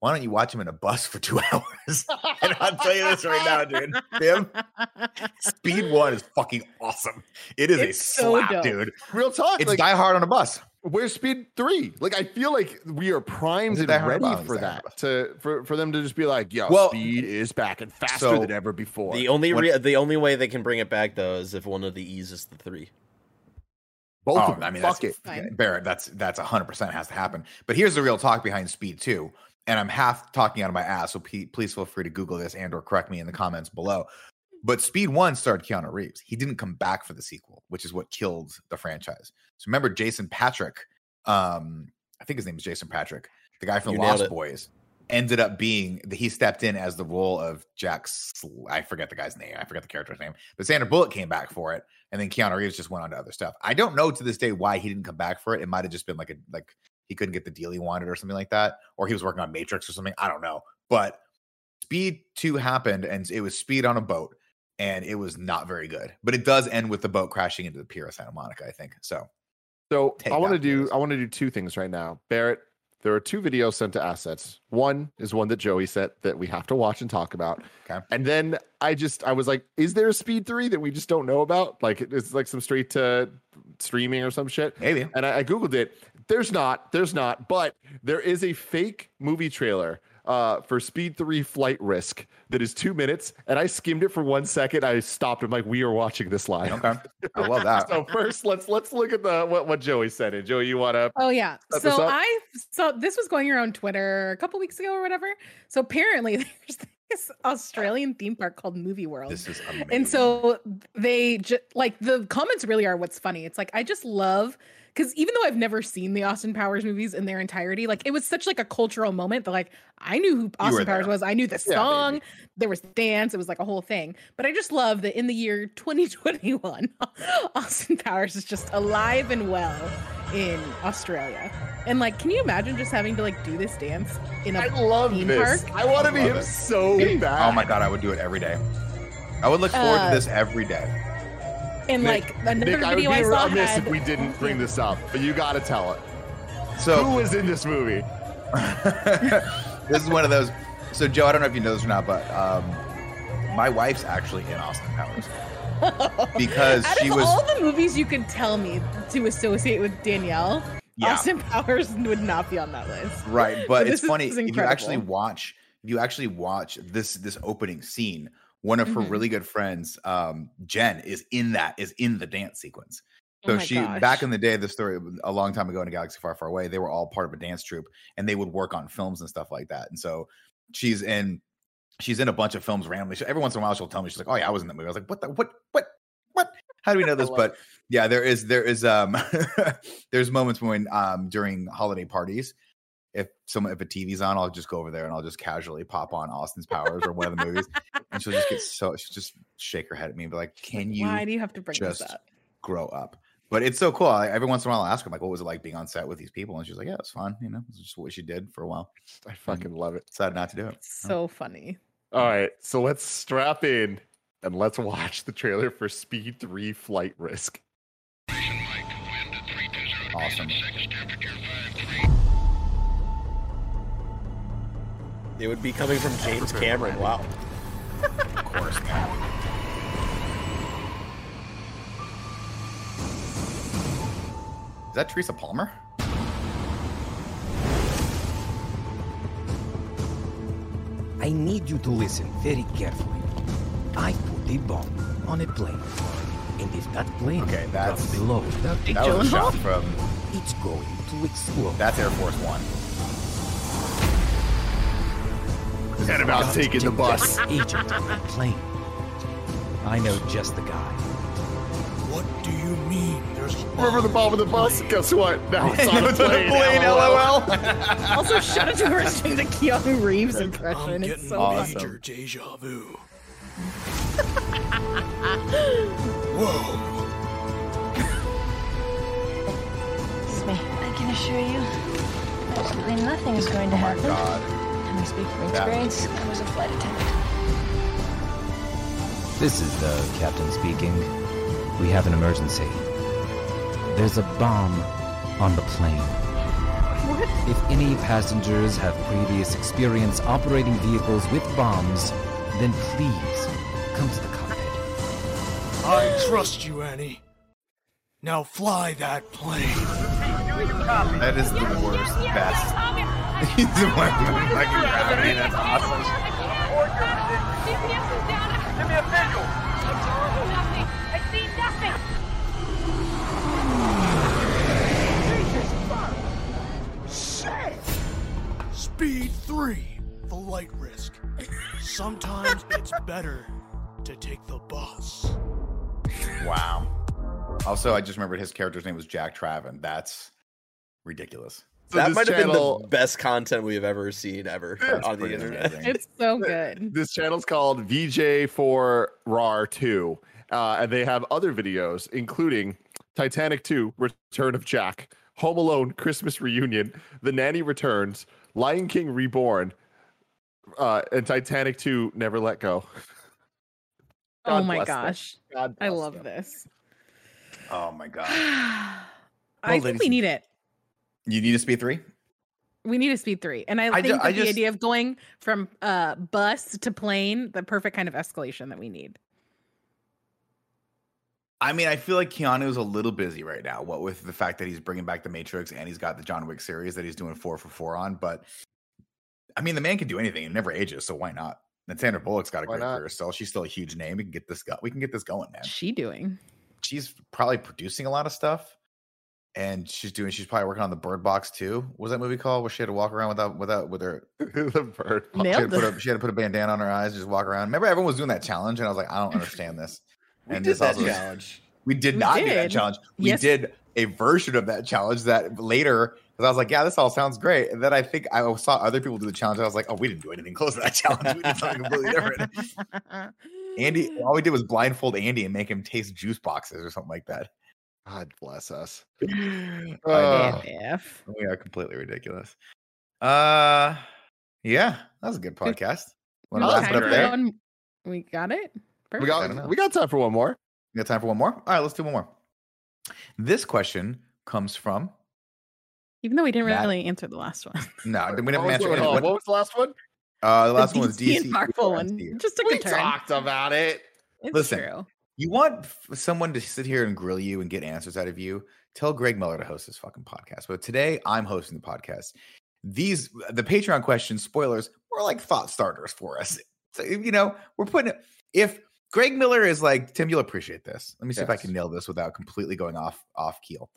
Why don't you watch him in a bus for two (laughs) hours?" and I'll tell you this right now, dude. Tim, Speed (laughs) One is fucking awesome. It is
It's
a slap,
dope.
dude.
Real talk.
It's
like,
Die Hard on a bus.
Where's Speed Three? Like, I feel like we are primed and ready for
Die
that. To for for them to just be like, yo,
Well,
Speed is back and faster
so-
than ever before.
The only
What-
re- the only way they can bring it back though is if one of the E's is the three.
Both
Oh,
of them.
I mean,
fuck
that's,
it.
Fine.
Barrett. That's that's hundred percent has to happen. But here's the real talk behind Speed Two, and I'm half talking out of my ass. So pe- please feel free to Google this and or correct me in the comments below. But Speed One starred Keanu Reeves. He didn't come back for the sequel, which is what killed the franchise. So remember Jason Patric. Um, I think his name is Jason Patric, the guy from the Lost
it.
Boys. Ended up being he stepped in as the role of Jack. Sl- I forget the guy's name. I forget the character's name. But Sandra Bullock came back for it, and then Keanu Reeves just went on to other stuff. I don't know to this day why he didn't come back for it. It might have just been like a like he couldn't get the deal he wanted or something like that, or he was working on Matrix or something. I don't know. But Speed Two happened, and it was Speed on a boat, and it was not very good. But it does end with the boat crashing into the pier of Santa Monica. I think so.
So I want to do. I want to do two things right now. Barrett, there are two videos sent to assets. One is one that Joey sent that we have to watch and talk about.
Okay.
And then I just I was like, is there a speed three that we just don't know about? Like it's like some straight to streaming or some shit.
Maybe
And I, I googled it. There's not. There's not. But there is a fake movie trailer uh, for Speed Three Flight Risk that is two minutes, and I skimmed it for one second. I stopped. I'm like, we are watching this live.
okay. I love that. (laughs)
So first, let's let's look at the what what Joey said. And Joey, you want to?
Oh yeah. So? I so this was going around Twitter a couple weeks ago or whatever. So apparently (laughs) there's this Australian theme park called Movie World.
This is amazing.
and so they just like the comments really are what's funny. It's like I just love because even though I've never seen the Austin Powers movies in their entirety, like it was such like a cultural moment that like I knew who Austin Powers was. I knew the song.
baby.
there was dance. It was like a whole thing. But I just love that in the year 2021, (laughs) Austin Powers is just alive and well in Australia. And like, can you imagine just having to like do this dance in a
I love
theme
this.
park?
I want to be him
it.
so bad.
oh my god, I would do it every day. I would look forward
Uh,
to this every day.
And
Nick-
like another
Nick, I would
video
be
I, saw
remiss
had
if we didn't bring this up, but you got to tell it.
So
Who was in this movie? (laughs)
this is one of those. So Joe, I don't know if you know this or not, but um, my wife's actually in Austin Powers (laughs) because she was.
Out
she
of
was
all the movies you could tell me to associate with Danielle,
Yeah.
Austin Powers would not be on that list.
right. (laughs) But
So
it's funny if you actually watch if you actually watch this this opening scene. One of her
Mhm.
really good friends, um, Jen, is in that is in the dance sequence.
Oh
So
my
she
gosh.
back in the day, the story a long time ago in a galaxy far, far away, they were all part of a dance troupe and they would work on films and stuff like that. And so she's in she's in a bunch of films randomly. So every once in a while she'll tell me, she's like, Oh yeah, I was in that movie. I was like, What the what what what? How do we (laughs) know this? But yeah, there is there is um (laughs) there's moments when um during holiday parties. If some if a TV's on, I'll just go over there and I'll just casually pop on Austin's Powers or one of the movies, and she'll just get so she'll just shake her head at me and be like, "Can you
Why do you have to bring
just
this up?
grow up. But it's so cool. I, every once in a while, I'll ask her, like, what was it like being on set with these people? And she's like, yeah, it's fun. You know, it's just what she did for a while.
I fucking love it.
Decided not to do it.
So funny.
All right, so let's strap in and let's watch the trailer for Speed 3 Flight Risk.
Awesome.
It would be coming from James Cameron. Wow.
Of course, man. Is that Teresa Palmer?
I need you to listen very carefully. I put a bomb on a plane. And if that plane
Okay, that's-
drops below without
Jake
That was a shot from
it's going to explode.
that's Air Force One.
And about taking the bus.
Agent on that plane. I know just the guy.
What do you mean? There's
Remember the bomb of the bus? Guess what? Now it's on (laughs) a
It's on a
plane.
plane,
LOL. (laughs)
Also, shout out to her doing the Keanu Reeves
I'm
impression.
getting
It's so
awesome.
funny.
major deja vu. (laughs) Whoa.
It's me. I can assure you, absolutely nothing is going to oh happen.
My God.
And I speak from
That-
experience. I was a flight attendant.
This is the captain speaking. We have an emergency. There's a bomb on the plane. What? If any passengers have previous experience operating vehicles with bombs, then please come to the cockpit.
I trust you, Annie. Now fly that plane.
That is the worst, best. He's the one gravity. That's awesome.
Give me a. I nothing. I see nothing.
Speed 3, the light risk. Sometimes it's better to take the bus.
Wow. Also, I just remembered his character's name was Jack Traven. That's ridiculous.
So
that
this
might have been the best content we have ever seen ever
That's
on the internet.
amazing.
It's so (laughs) good.
This channel's called VJ for RAR 2. Uh, and they have other videos, including Titanic 2, Return of Jack, Home Alone, Christmas Reunion, The Nanny Returns, Lion King Reborn, uh, and Titanic 2, Never Let Go.
oh my gosh.
God
I love
them.
this.
Oh my (sighs) god.
I think we need it.
You need a speed three?
We need a speed three. And I,
I ju-
think
I
the
just-
idea of going from uh bus to plane, the perfect kind of escalation that we need.
I mean, I feel like Keanu's a little busy right now. What with the fact that he's bringing back the Matrix and he's got the John Wick series that he's doing four for four on. But I mean, the man can do anything. He never ages, so why not? And Sandra Bullock's got a
Why
great
not?
career still. She's still a huge name. We can get this go. We can get this going, man.
What's she doing?
She's probably producing a lot of stuff, and she's doing. She's probably working on the Bird Box too. What was that movie called? Where she had to walk around without without with her. (laughs)
the bird. (laughs)
She had, to put a, she had to put a bandana on her eyes, and just walk around. Remember, everyone was doing that challenge, and I was like, I don't understand this. (laughs)
We
and
did
this
that
also-
challenge.
We did
We
not do that challenge. We
Yes.
did a version of that challenge that later because I was like, yeah, this all sounds great. And then I think I saw other people do the challenge. And I was like, oh, we didn't do anything close to that challenge. We did something completely different. Andy, all we did was blindfold Andy and make him taste juice boxes or something like that.
God bless us. (laughs) Uh,
we are completely ridiculous. Uh, yeah, that was a good podcast. Want to
Oh,
it up there?
One- We got it.
we
Perfect.
I
got we got time for one more.
We got time for one more. All right, let's do one more. This question comes from
Even though we didn't
Matt-
really answer the last one. (laughs)
no, we
What
didn't
was,
answer
the-
any-
oh,
what-
what was the last one?
Uh, the last
the
one was
DC
DC
and Marvel one.
MCU.
Just took
We
a turn.
talked about it.
It's
Listen,
true.
You want someone to sit here and grill you and get answers out of you? Tell Greg Miller to host this fucking podcast. But today I'm hosting the podcast. These the Patreon questions, spoilers, were like thought starters for us. So you know, we're putting it. If Greg Miller is like Tim, you'll appreciate this. Let me see if I can nail this without completely going off off keel.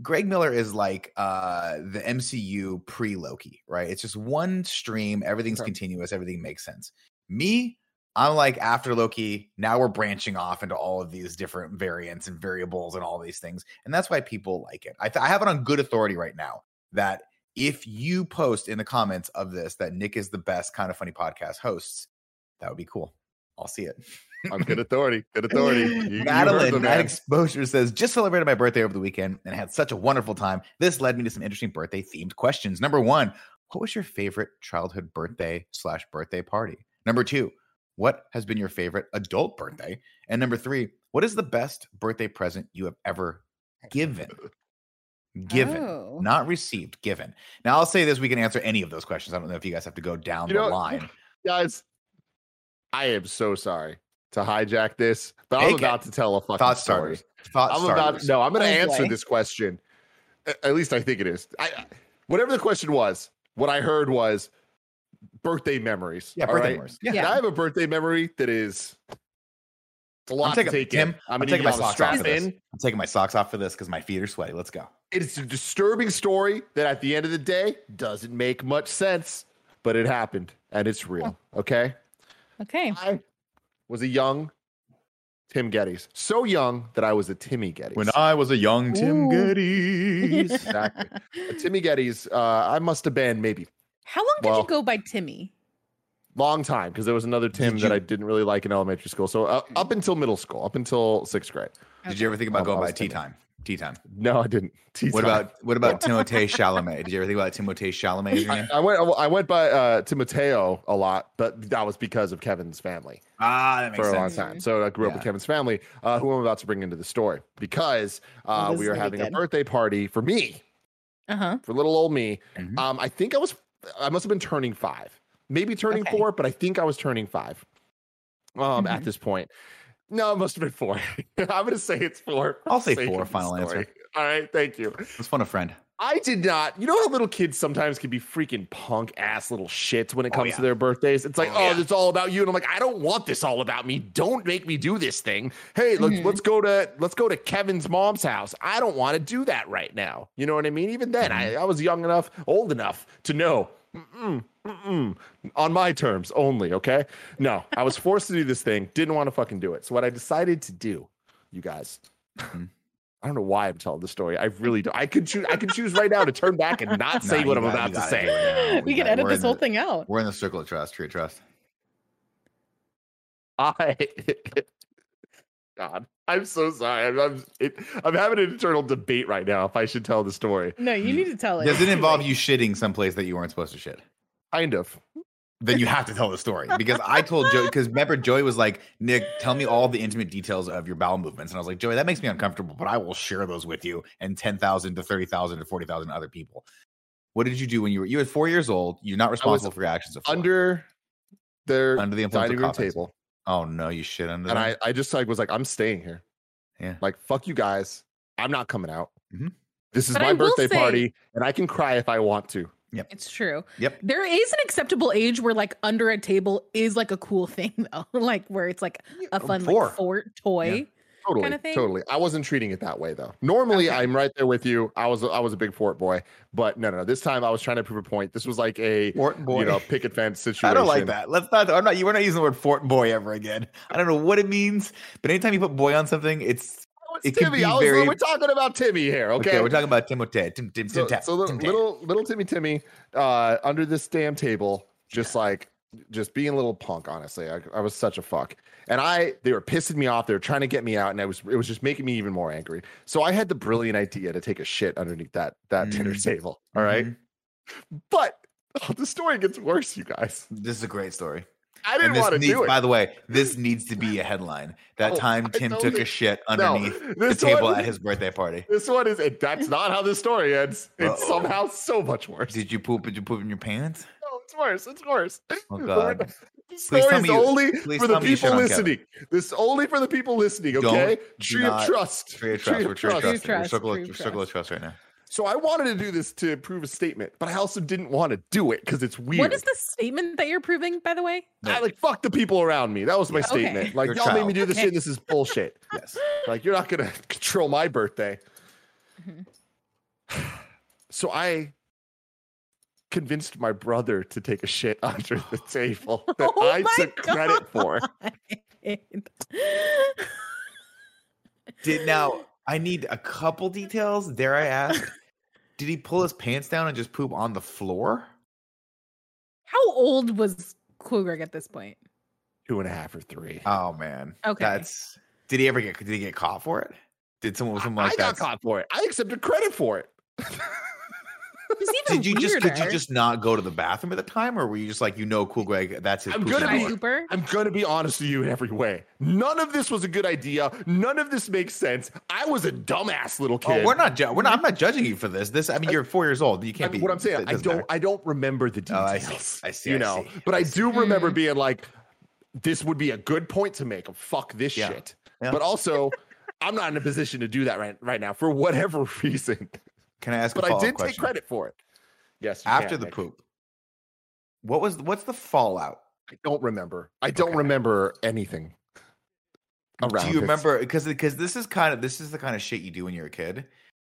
Greg Miller is like uh the MCU pre Loki, right? It's just one stream, everything's continuous, everything makes sense. Me, I'm like after Loki, now we're branching off into all of these different variants and variables and all these things. And that's why people like it. I, th- I have it on good authority right now that if you post in the comments of this that Nick is the best kind of funny podcast hosts, that would be cool. I'll see it.
On good (laughs) authority. Good authority. You- you heard the
Madeline at Exposure says, just celebrated my birthday over the weekend and had such a wonderful time. This led me to some interesting birthday themed questions. Number one, what was your favorite childhood birthday slash birthday party? Number two, what has been your favorite adult birthday? And number three, what is the best birthday present you have ever given? (laughs) Given,
Oh.
not received, given. Now I'll say this: we can answer any of those questions. I don't know if you guys have to go down
You
the
know-
line. (laughs)
Guys, I am so sorry to hijack this, but I'm
Take it.
about to tell a fucking
Thought
story.
Thought
I'm
starters.
about no. I'm going to answer
boy.
this question. At least I think it is. I, I- whatever the question was, what I heard was birthday memories.
Yeah, birthday
right?
memories. Yeah.
Yeah.
I have a birthday memory that is it's a lot
taking-
to take
Tim,
in.
I'm
gonna
taking my socks off
strap
for this.
in.
I'm taking my socks off for this because my feet are sweaty. Let's go.
It's a disturbing story that at the end of the day doesn't make much sense, but it happened and it's real. Okay.
Okay.
I was a young Tim Gettys. So young that I was a Timmy Gettys.
When I was a young Tim
Ooh.
Gettys. (laughs)
exactly. A Timmy Gettys, uh, I must have been maybe
How long did
Well-
you go by Timmy?
long time because there was another Tim
Did
that I didn't really like in elementary school. So uh, up until middle school, up until sixth grade.
Did you ever think about going by
was
tea time? Tea time.
No, I didn't. (laughs) Tea
What
time.
about what about (laughs) Timothée Chalamet? Did you ever think about Timothée Chalamet? as
I,
name?
I went. I went by uh, Timoteo a lot, but that was because of Kevin's family.
Ah, that makes
for a long time. So I grew up with Kevin's family, uh, who I'm about to bring into the story because uh,
Oh,
we
is
were
gonna
having a birthday party for me,
Uh huh.
for little old me.
Mhm.
Um, I think I was, I must have been turning five, maybe turning
Okay.
four, but I think I was turning five. Um, at
Mhm.
this point, no, it must have been four. (laughs) I'm gonna say it's four.
I'll say four, final answer.
All right, thank you.
Let's phone a friend.
I did not. You know how little kids sometimes can be freaking punk ass little shits when it
Oh,
comes
yeah.
to their birthdays. It's like,
Oh,
oh,
yeah.
it's all about you, and I'm like, I don't want this all about me. Don't make me do this thing. Hey, let's
Mhm.
let's go to let's go to Kevin's mom's house. I don't want to do that right now. You know what I mean? Even then, I, I was young enough, old enough to know. Mm-mm, mm-mm, on my terms only, okay? No, I was forced to do this thing, didn't want to fucking do it. So, what I decided to do, you guys,
Mhm.
I don't know why I'm telling the story. I really do. I could choose. I can choose right now to turn back and not (laughs) say
Nah,
what I'm
got-
about to say.
do it now.
We can edit this whole
the-
thing out.
We're in the circle of trust. True trust.
I. (laughs) God, I'm so sorry. I'm I'm, it, I'm having an internal debate right now if I should tell the story.
No, you need to tell it.
Does it (laughs) involve you shitting someplace that you weren't supposed to shit?
Kind of.
Then you have to tell the story because I told Joey because remember Joey was like Nick, tell me all the intimate details of your bowel movements, and I was like Joey, that makes me uncomfortable, but I will share those with you and ten thousand to thirty thousand to forty thousand other people. What did you do when you were you were four years old? You're not responsible for your actions. Of.
Under their
under the influence
dining room table,
Oh no, you shit under
and
them?
I, I just like was like, I'm staying here.
Yeah.
Like fuck you guys. I'm not coming out.
Mhm.
This is
But
my birthday
say-
party, and I can cry if I want to.
It's true.
Yep.
There is an acceptable age where like under a table is like a cool (laughs) thing though. like where it's like a fun
four.
like fort toy.
Totally,
kinda thing?
totally. I wasn't treating it that way though. Normally,
Okay.
I'm right there with you. I was I was a big fort boy, but no, no, no. This time I was trying to prove a point. This was like a
Fort boy.
you know picket (laughs) fence situation.
I don't like that. Let's not. I'm not. You. We're not using the word Fort boy ever again. I don't know what it means, but anytime you put boy on something, it's It
it's
could
Timmy.
be
I was,
very-
We're talking about Timmy here. Okay.
okay. we're talking about Timothée. Tim. Tim.
so,
Tim.
so little,
Tim-
little little Timmy Timmy uh, under this damn table, just like just being a little punk. Honestly, I, I was such a fuck, and I they were pissing me off. They were trying to get me out, and I was it was just making me even more angry. So I had the brilliant idea to take a shit underneath that that dinner
Mm.
table. All right,
Mhm.
but oh, (laughs) the story gets worse, you guys.
This is a great story.
I didn't want to
needs,
do it.
by the way, this (laughs) needs to be a headline. That
Oh,
time Tim took
you.
a shit
No,
underneath the table
one-
at his birthday party.
This one is it, that's not how this story ends. It's
Uh-oh.
somehow so much worse.
Did you poop? Did you poop in your pants?
No, it's worse. It's worse. (laughs)
Oh God.
The
Please
story is
me you-
only for the
tell me you shit
people listening. This only for the people listening.
Don't-
Okay,
do
tree of trust.
Tree of trust. We're tree of trust.
Tree
We're
of trust,
circle
tree
of
of
circle of trust right now.
So I wanted to do this to prove a statement, but I also didn't want to do it because it's weird.
What is the statement that you're proving, by the way?
I like fuck the people around me. That was my
Yeah.
Okay.
statement. Like
Your
y'all made me do this
Okay.
shit. This is bullshit. (laughs)
Yes.
Like you're not gonna (laughs) control my birthday.
Mm-hmm.
So I convinced my brother to take a shit under the (laughs) table that
Oh
I
my
took credit for.
Did now I need a couple details. Dare I ask? Did he pull his pants down and just poop on the floor?
How old was Cool Greg at this point?
Two and a half or three.
Oh man.
Okay.
That's did he ever get did he get caught for it? Did someone someone
I
like
got caught for it. I accepted credit for it. (laughs)
It's even
Did you just did you just not go to the bathroom at the time, or were you just like you know, cool Greg? That's his.
I'm gonna be-
hour?
Cooper?
I'm gonna be honest with you in every way. None of this was a good idea. None of this makes sense. I was a dumbass little kid.
Oh,
kid.
we're not. Ju- we're not. I'm not judging you for this. This. I mean, you're four years old. You can't
I-
be.
what I'm saying, I don't,
matter.
I don't remember the
Oh, I
details.
see. I see,
You
I
know,
see,
but
I
I, do remember being like, this would be a good point to make. Fuck this
Yeah.
shit.
Yeah.
But also, I'm not in a position to do that right right now for whatever (laughs) reason.
Can I ask?
But
a
I did take credit for it. Yes. you
after the poop. What was what's the fallout?
I don't remember. I don't
Okay.
remember anything. Around
Do you remember? Because because this is kind of this is the kind of shit you do when you're a kid,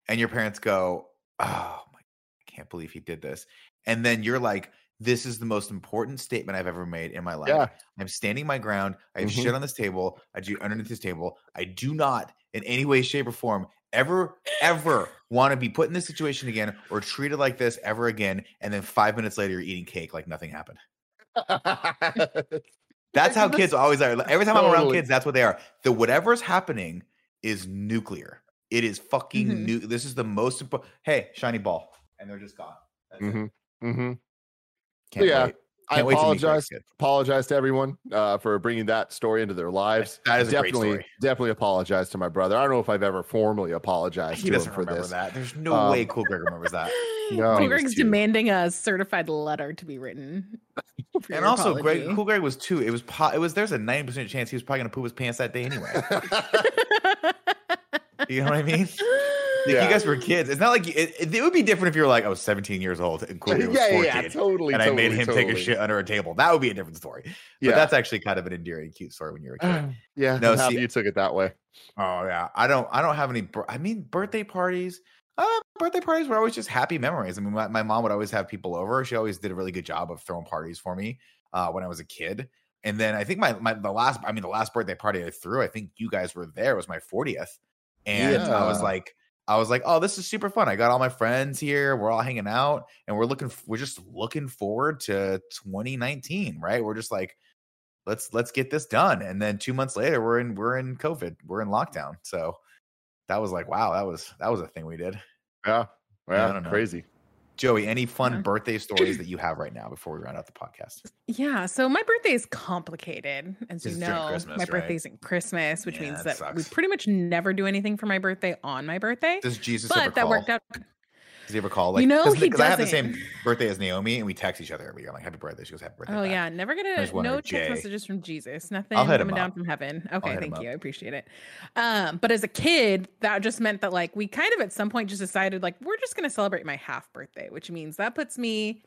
and your parents go, "Oh my, I can't believe he did this," and then you're like, This is the most important statement I've ever made in my life.
Yeah.
I'm standing my ground. I have
Mhm.
shit on this table. I do underneath this table. I do not, in any way, shape, or form, ever, ever want to be put in this situation again or treated like this ever again. And then five minutes later, you're eating cake like nothing happened. (laughs) That's how kids always are. Every time I'm around kids, that's what they are. The whatever's happening is nuclear. It is fucking
Mhm.
new. This is the most important. Hey, shiny ball, and they're just gone. That's it.
Mm-hmm.
Can't
Yeah,
wait.
I
Can't wait to meet Greg's
apologize. Apologize to everyone uh, for bringing that story into their lives.
That is a great
definitely,
story.
definitely apologize to my brother. I don't know if I've ever formally apologized
He
to him
doesn't
for
remember
this.
that. There's no
Um,
way Cool Greg remembers that. (laughs) (laughs)
No.
Cool
He was
Greg's
two.
demanding a certified letter to be written. (laughs)
And
your
also, Greg. Cool Greg was two. It was po- it was there's a ninety percent chance he was probably gonna poop his pants that day anyway. you know what I mean? If
Yeah.
you guys were kids, it's not like it, it, it would be different if you were like I was 17 years old and Cool was
yeah,
14,
yeah, yeah, totally.
and I made
totally,
him take a shit under a table. That would be a different story. But
Yeah.
that's actually kind of an endearing, cute story when you're a kid. (sighs)
yeah,
No, see-
you took it that way.
Oh yeah, I don't. I don't have any. I mean, birthday parties. Uh, birthday parties were always just happy memories. I mean, my, my mom would always have people over. She always did a really good job of throwing parties for me uh, when I was a kid. And then I think my my the last. I mean, the last birthday party I threw. I think you guys were there. Was my fortieth, and I was like. I was like, "Oh, this is super fun! I got all my friends here. We're all hanging out, and we're looking. We're just looking forward to 2019, right? We're just like, let's let's get this done and then two months later we're in we're in covid we're in lockdown so that was like wow that was that was a thing we did
Yeah,
Yeah,
crazy.
Joey any fun birthday stories that you have right now before we round out the podcast
Yeah, so my birthday is complicated, as you know. My
right?
birthday's in Christmas, which
Yeah,
means
that
that we pretty much never do anything for my birthday on my birthday.
does jesus
But that worked out.
Does he ever call like
You know, he
because i have the same birthday as naomi and we text each other every year I'm like happy birthday she goes happy birthday
Oh
back."
yeah, never gonna no text
Jay.
messages from Jesus. Nothing
I'll hit him
coming down from heaven. Okay, thank you. I appreciate it. Um, but as a kid, that just meant that like we kind of at some point just decided like we're just gonna celebrate my half birthday, which means that puts me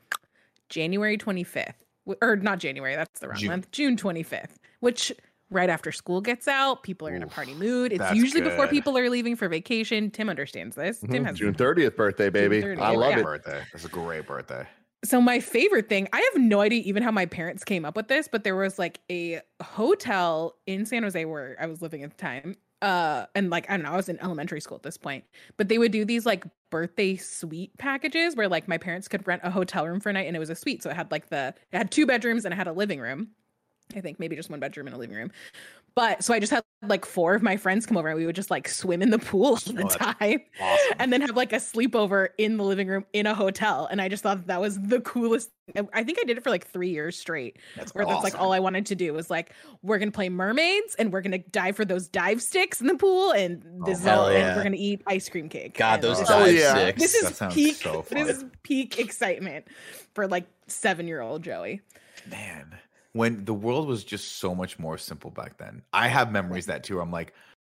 January 25th. Or not January, that's the wrong
June.
month. June 25th, which right after school gets out, people are in a party mood. It's
that's
usually before people are leaving for vacation. Tim understands this. Tim
Mhm.
has
June 30th birthday, baby.
30th,
I love
yeah.
it.
birthday that's a great birthday
so my favorite thing i have no idea even how my parents came up with this but there was like a hotel in san jose where i was living at the time uh and like i don't know i was in elementary school at this point but they would do these like birthday suite packages where like my parents could rent a hotel room for a night and it was a suite so it had like the it had two bedrooms and it had a living room i think maybe just one bedroom and a living room but so i just had like four of my friends come over and we would just like swim in the pool all the
Oh,
time
awesome
and then have like a sleepover in the living room in a hotel. And I just thought that was the coolest. I think I did it for like three years straight.
That's
where that's like all I wanted to do was like, we're gonna play mermaids and we're gonna dive for those dive sticks in the pool, and oh, this is
hell
all,
yeah.
and we're gonna eat ice cream cake.
God,
And
those
this
Oh,
dive
is-
yeah.
sticks.
This
That
is
sounds
peak.
so
This is peak excitement for like seven year old Joey.
man when the world was just so much more simple back then. I have memories that too where i'm like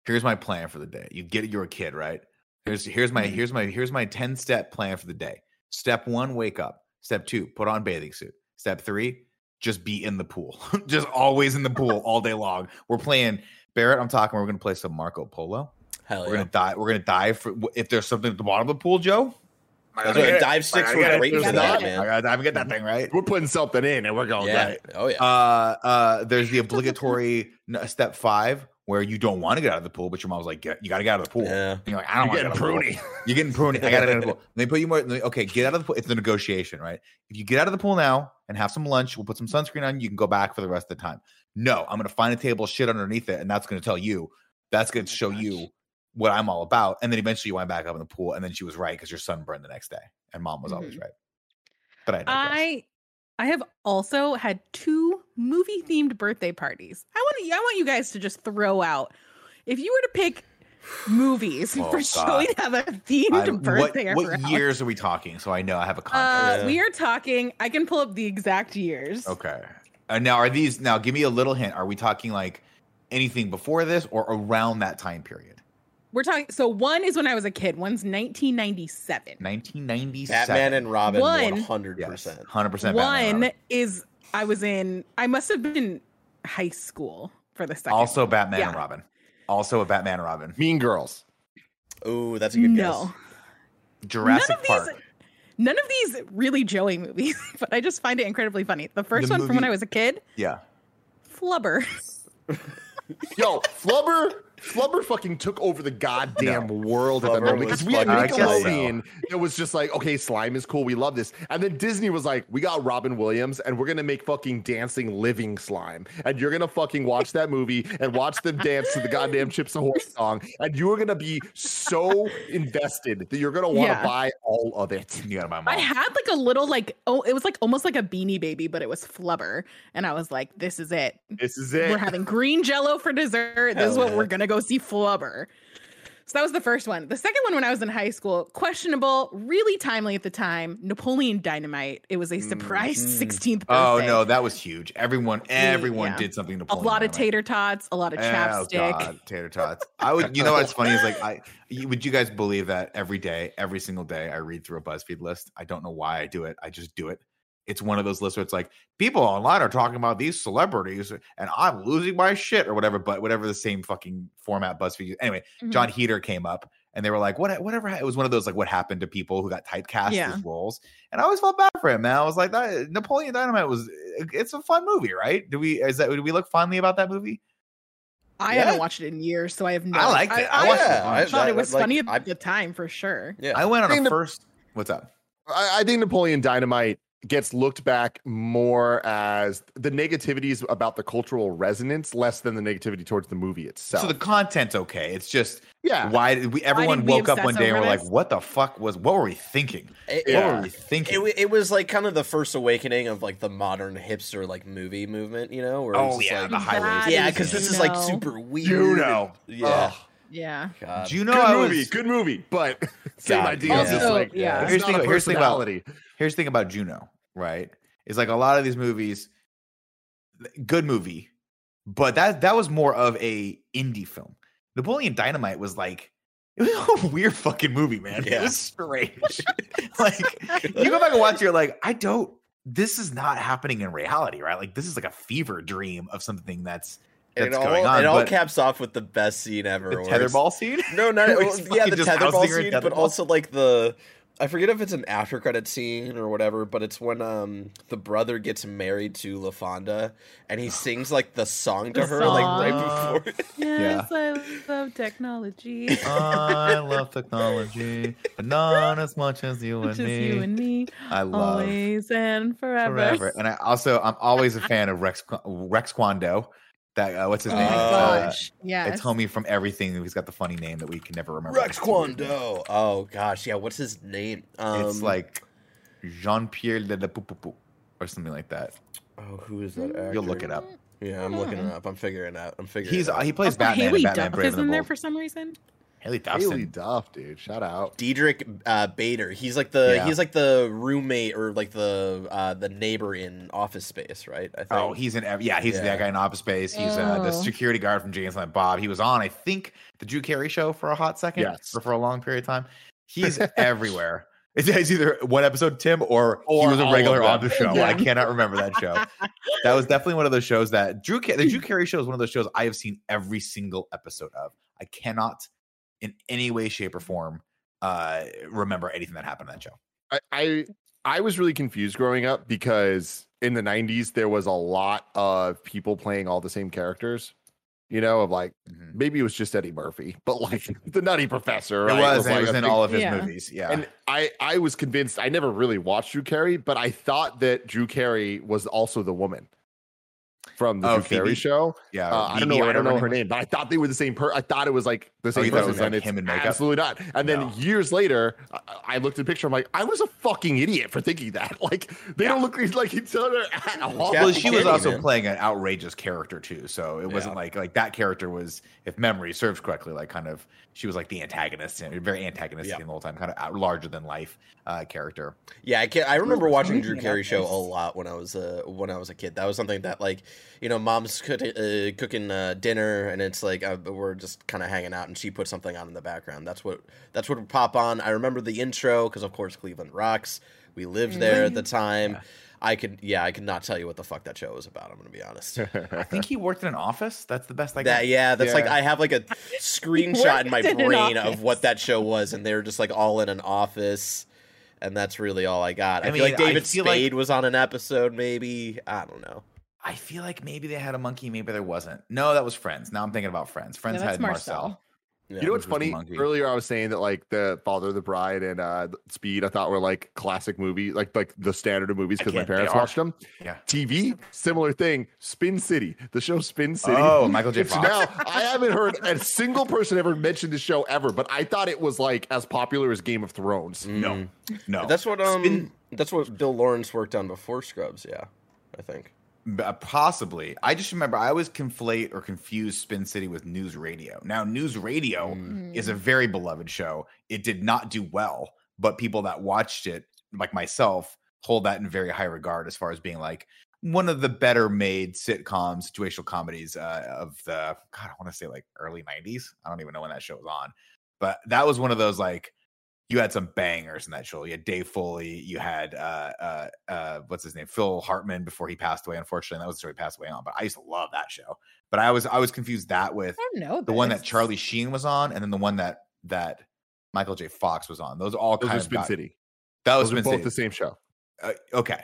here's my plan for the day. You get it you're a kid right? Here's here's my
Mhm.
here's my here's my 10 step plan for the day. Step one wake up. Step two put on bathing suit. Step three just be in the pool. (laughs) Just always in the pool all day long. We're playing barrett i'm talking we're gonna play some marco polo.
Hell
we're
yeah.
gonna die we're gonna dive for if there's something at the bottom of the pool joe
That's
gotta
right, dive sticks
I
were
gotta
great
for
it.
that,
man.
I gotta dive and get that thing right
We're putting something in and we're going
yeah.
right.
Oh yeah.
uh uh there's the obligatory step five where you don't want to get out of the pool but your mom's like get, you gotta get out of the pool
Yeah.
And you're like i don't want to
getting
get out of the pool.
pruny.
you're getting pruny i gotta get out of the pool they put you more they- okay get out of the pool it's the negotiation right if you get out of the pool now and have some lunch we'll put some sunscreen on you can go back for the rest of the time no i'm gonna find a table shit underneath it and that's gonna tell you that's gonna show you what i'm all about and then eventually you went back up in the pool and then she was right because your son burned the next day and mom was always
Mhm.
right but i.
I I have also had two movie themed birthday parties. I want to, I want you guys to just throw out if you were to pick movies (laughs)
Oh,
for
God.
Joey to have a themed
I-
birthday
what
around.
years are we talking so i know i have a
Uh,
context
we are talking. I can pull up the exact years.
Okay. Uh, now, are these now? Give me a little hint. Are we talking like anything before this or around that time period?
We're talking. So one is when I was a kid. One's 1997.
1997.
Batman and Robin,
One-
one hundred
yes,
percent.
hundred percent.
One is I was in. I must have been in high school for the second.
Also,
one.
Batman and Robin. Also, a Batman and Robin.
Mean Girls.
Ooh, that's a good guess.
No.
guess.
Jurassic
None of
Park.
these. none of these really Joey movies, (laughs) but I just find it incredibly funny. The first
The
one from when I was a kid,
Yeah.
Flubber. (laughs)
Yo, Flubber, Flubber fucking took over the goddamn world at that moment because we had
fucking- so.
Nickelodeon. It was just like, okay, slime is cool, we love this, and then Disney was like, we got Robin Williams, and we're gonna make fucking dancing living slime, and you're gonna fucking watch that movie and watch them dance to the goddamn Chips Ahoy song, and you are gonna be so invested that you're gonna want to
Yeah.
buy all of it.
You got my
I
mom.
had like a little like oh, it was like almost like a beanie baby, but it was Flubber, and I was like, this is it.
This is it.
We're having green Jello for dessert. This is what
yeah.
we're gonna go see Flubber. So that was the first one. The second one, when I was in high school, questionable, really timely at the time. Napoleon Dynamite. It was a surprise mm-hmm. 16th birthday.
Oh no, that was huge. Everyone, everyone
yeah.
did something to
a lot of tater tots, a lot of
Oh,
chapstick.
God, tater tots. I would. You know what's funny is like I. Would you guys believe that every day, every single day, I read through a BuzzFeed list? I don't know why I do it. I just do it. It's one of those lists where it's like people online are talking about these celebrities, and I'm losing my shit or whatever. But whatever the same fucking format BuzzFeed. used. Anyway,
Mhm.
Jon Heder came up, and they were like, "What? Whatever." It was one of those like, "What happened to people who got typecast
Yeah.
as roles?" And I always felt bad for him. Man, I was like, "That Napoleon Dynamite was. It's a fun movie, right? Do we? Is that? Do we look fondly about that movie?"
I
Yeah.
haven't watched it in years, so I have no.
I liked it. I
I,
watched it.
Yeah,
I
I,
thought
I-
it was
like,
funny at
I,
the time for sure.
yeah.
I went on
think
a
the-
first. What's up?
I, I think Napoleon Dynamite gets looked back more as the negativities about the cultural resonance less than the negativity towards the movie itself.
So the content's okay. It's just
yeah,
why did we? Everyone
did we
woke up one day and
over
were like, "What the fuck was? What were we thinking?
It-
What
Yeah.
were we thinking?"
It, it was like kind of the first awakening of like the modern hipster like movie movement, you know? Where
oh
just
yeah,
like,
the high
That
yeah, because this is like super weird.
Juno.
and- Yeah.
Yeah.
God.
Juno,
good
I
movie,
was.
good movie, but (laughs) same
God,
idea.
yeah.
It's just
Also,
like,
yeah.
Here's the thing- here's the thing about- Here's the thing about Juno, right? Is like a lot of these movies, good movie, but that that was more of a indie film. Napoleon Dynamite was like. (laughs) It was a weird fucking movie, man. It was strange. (laughs) like you go back and watch, it, you're like, I don't. This is not happening in reality, right? Like this is like a fever dream of something that's
And
that's
it all,
going on.
it all caps off with the best scene ever.
the
where it's-
tetherball scene. (laughs)
No, not (laughs) well, yeah, the
just
tetherball
housing her in
scene, but also like the I forget if it's an after credit scene or whatever, but it's when um the brother gets married to LaFawnduh and he (sighs) sings like the song to
The
her like right
song.
before. (laughs)
Yes, I love technology.
I love technology, but not as much as you and
Which is
me.
you and me,
I love
always and forever.
forever. And I also, I'm always a fan of Rex Rex Kwon Do. That uh, what's his
Oh
name?
my
Uh,
gosh. Yes.
It's homie from everything. He's got the funny name that we can never remember.
Rex
It's. Kwon
Do. Oh gosh, yeah. What's his name? Um,
It's like Jean Pierre de la Poupou or something like that.
oh, who is that? Actor?
You'll look it up.
Yeah, I'm looking it up. I'm figuring it out. I'm figuring.
He's
it out.
he plays
Also,
Batman. Haylie Batman
Duff is in
the
there for some reason.
Haylie Duffson.
Haylie Duff, dude. Shout out.
Diedrich uh, Bader. He's like the
Yeah.
he's like the roommate or like the uh, the neighbor in Office Space, right? I think.
Oh, he's in. ev- Yeah, he's
Yeah.
that guy in Office Space. He's uh, the
Oh.
security guard from James and Bob. He was on, I think, the Drew Carey show for a hot second,
Yes.
or for a long period of time. He's (laughs) everywhere. It's, it's either one episode Tim or, he was a regular on the show.
Yeah.
I cannot remember that show. (laughs) that was definitely one of those shows that Drew. Ca- the Drew (clears throat) Carey show is one of those shows I have seen every single episode of. I cannot, in any way, shape, or form, uh, remember anything that happened in that show.
I, I I was really confused growing up because in the 90s there was a lot of people playing all the same characters. You know, of like
Mhm.
maybe it was just Eddie Murphy, but like (laughs) the Nutty Professor.
It
right,
was, and
like
it was
a
in
big-
all of his
Yeah.
movies. Yeah,
And I I was convinced. I never really watched Drew Carey, but I thought that Drew Carey was also the woman from the
Oh,
Drew Carey show.
yeah.
Uh, I don't know. I don't know her name, but I thought they were the same person. I thought it was like the same
you thought it
person.
was, like,
and it's
him in makeup?
Absolutely not. And then
No.
years later, I, I looked at the picture. I'm like, I was a fucking idiot for thinking that. (laughs) Like they don't look like each other at all.
Yeah,
well, she was also
man.
playing an outrageous character too, so it wasn't like like that character was, if memory serves correctly, like kind of she was like the antagonist, and very antagonistic
Yeah.
the whole time, kind of out, larger than life uh, character.
Yeah, I can I remember watching Drew Carey show a lot when I was uh when I was a kid. That was something that like you know mom's cook, uh, cooking uh, dinner and it's like uh, we're just kind of hanging out and she put something on in the background. That's what that's what would pop on. I remember the intro because of course Cleveland rocks. We lived there at the time. I could yeah I could not tell you what the fuck that show was about. I'm gonna be honest.
I think he worked in an office. That's the best I
That
got.
yeah, that's like I have like a screenshot in my
in
brain of what that show was, and they were just like all in an office. and that's really all I got. I,
I
feel like
mean,
David
feel like-
Spade was on an episode, maybe. I don't know.
I feel like maybe they had a monkey, maybe there wasn't. No, that was Friends. Now I'm thinking about Friends. Friends
that's
had
Marcel.
Marcel.
Yeah.
You know what's
which was the
funny? Earlier, I was saying that like the Father of the Bride and uh Speed, I thought were like classic movies, like like the standard of movies because my parents watched them.
Yeah.
TV, similar thing. Spin City, the show Spin City.
Oh, (laughs) Michael J. Fox.
Now I haven't heard a single person ever mention the show ever, but I thought it was like as popular as Game of Thrones.
No, no.
That's what um
Spin-
that's what Bill Lawrence worked on before Scrubs, yeah. I think.
Uh, Possibly. I just remember I always conflate or confuse Spin City with News Radio. Now, News Radio
Mm.
is a very beloved show. It did not do well, but people that watched it, like myself, hold that in very high regard as far as being like one of the better made sitcoms, situational comedies uh, of the, God, I want to say like early 90s. I don't even know when that show was on. But that was one of those like, you had some bangers in that show. You had Dave Foley. You had uh, uh, uh, what's his name, Phil Hartman, before he passed away. Unfortunately, that was the show he passed away on. But I used to love that show. But I was I was confused that with
I know
the one that. Charlie Sheen was on, and then the one that that Michael J. Fox was on. Those all
Those
kind of
Spin
got-
City.
That was
Those
Spin
both
City.
the same show.
Uh, okay.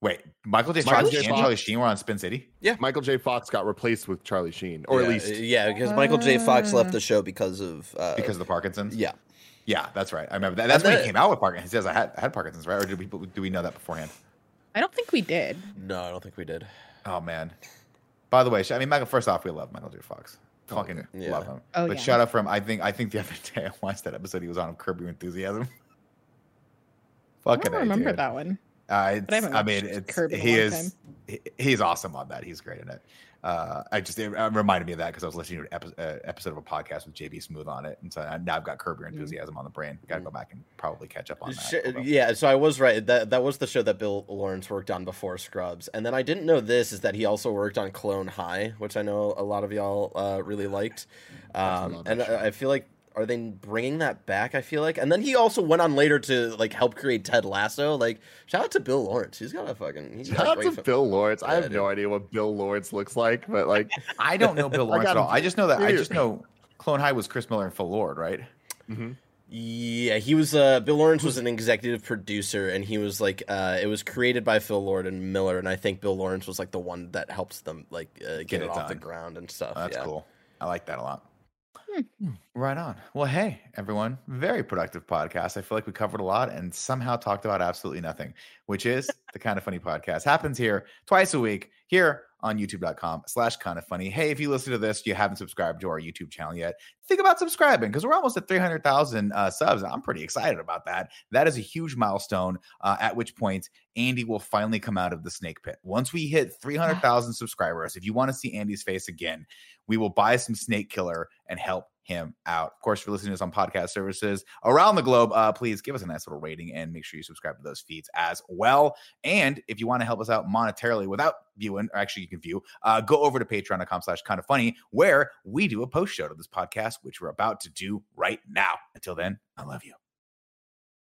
Wait, Michael J.
Michael
Fox
J.
and
Fox-
Charlie Sheen were on Spin City.
Yeah, Michael J. Fox got replaced with Charlie Sheen, or
yeah,
at least
Yeah, because Michael J. Fox left the show because of uh
Because of the Parkinson's.
Yeah.
Yeah, that's right. I remember that. That's
And
when
the-
he came out with Parkinson's. He says I had I had Parkinson's, right? Or did we do we know that beforehand?
I don't think we did.
No, I don't think we did.
Oh man. By the way, I mean, Michael. First off, we love Michael J. Fox. Fucking
Yeah.
love him.
Oh,
but
yeah.
shout out from I think I think the other day I watched that episode he was on of Curb Your Enthusiasm. (laughs)
I
Fucking
don't remember
dude.
that one.
Uh, it's,
But I
I mean, it's
Curb
he is he- he's awesome on that. He's great in it. Uh, I just it reminded me of that because I was listening to an epi- uh, episode of a podcast with JB Smoove on it, and so now I've got Curb Your Enthusiasm on the brain. Got to go back and probably catch up on that.
Yeah, so I was right. That that was the show that Bill Lawrence worked on before Scrubs, and then I didn't know this is that he also worked on Clone High, which I know a lot of y'all uh, really liked. Um, and. I I feel like are they bringing that back? I feel like, and then he also went on later to like help create Ted Lasso. Like, shout out to Bill Lawrence. He's got a fucking. He's got
Shout
a
out
great
to
fi-
Bill Lawrence. I
Yeah,
have no idea what Bill Lawrence looks like, but like, (laughs)
I don't know (laughs) Bill Lawrence at all. I just know that I just know Clone High was Chris Miller and Phil Lord, right?
Yeah, he was. Uh, Bill Lawrence was an executive producer, and he was like, uh, it was created by Phil Lord and Miller, and I think Bill Lawrence was like the one that helped them like uh, get,
Get
it,
it
off the ground and stuff.
Oh, that's
yeah.
cool. I like that a lot. Right on. Well, hey, everyone. Very productive podcast. I feel like we covered a lot and somehow talked about absolutely nothing, which is (laughs) the kind of funny podcast. Happens here twice a week here on youtube.com slash kind of funny. Hey, if you listen to this, you haven't subscribed to our YouTube channel yet, think about subscribing because we're almost at 300,000 uh, subs. I'm pretty excited about that. That is a huge milestone, uh, at which point Andy will finally come out of the snake pit. Once we hit 300,000 subscribers, if you want to see Andy's face again, we will buy some snake killer and help him out. Of course, if you're listening to us on podcast services around the globe, uh, please give us a nice little rating and make sure you subscribe to those feeds as well. And if you want to help us out monetarily without viewing, or actually you can view, uh, go over to patreon.com slash kind of funny, where we do a post show to this podcast, which we're about to do right now. Until then, I love you.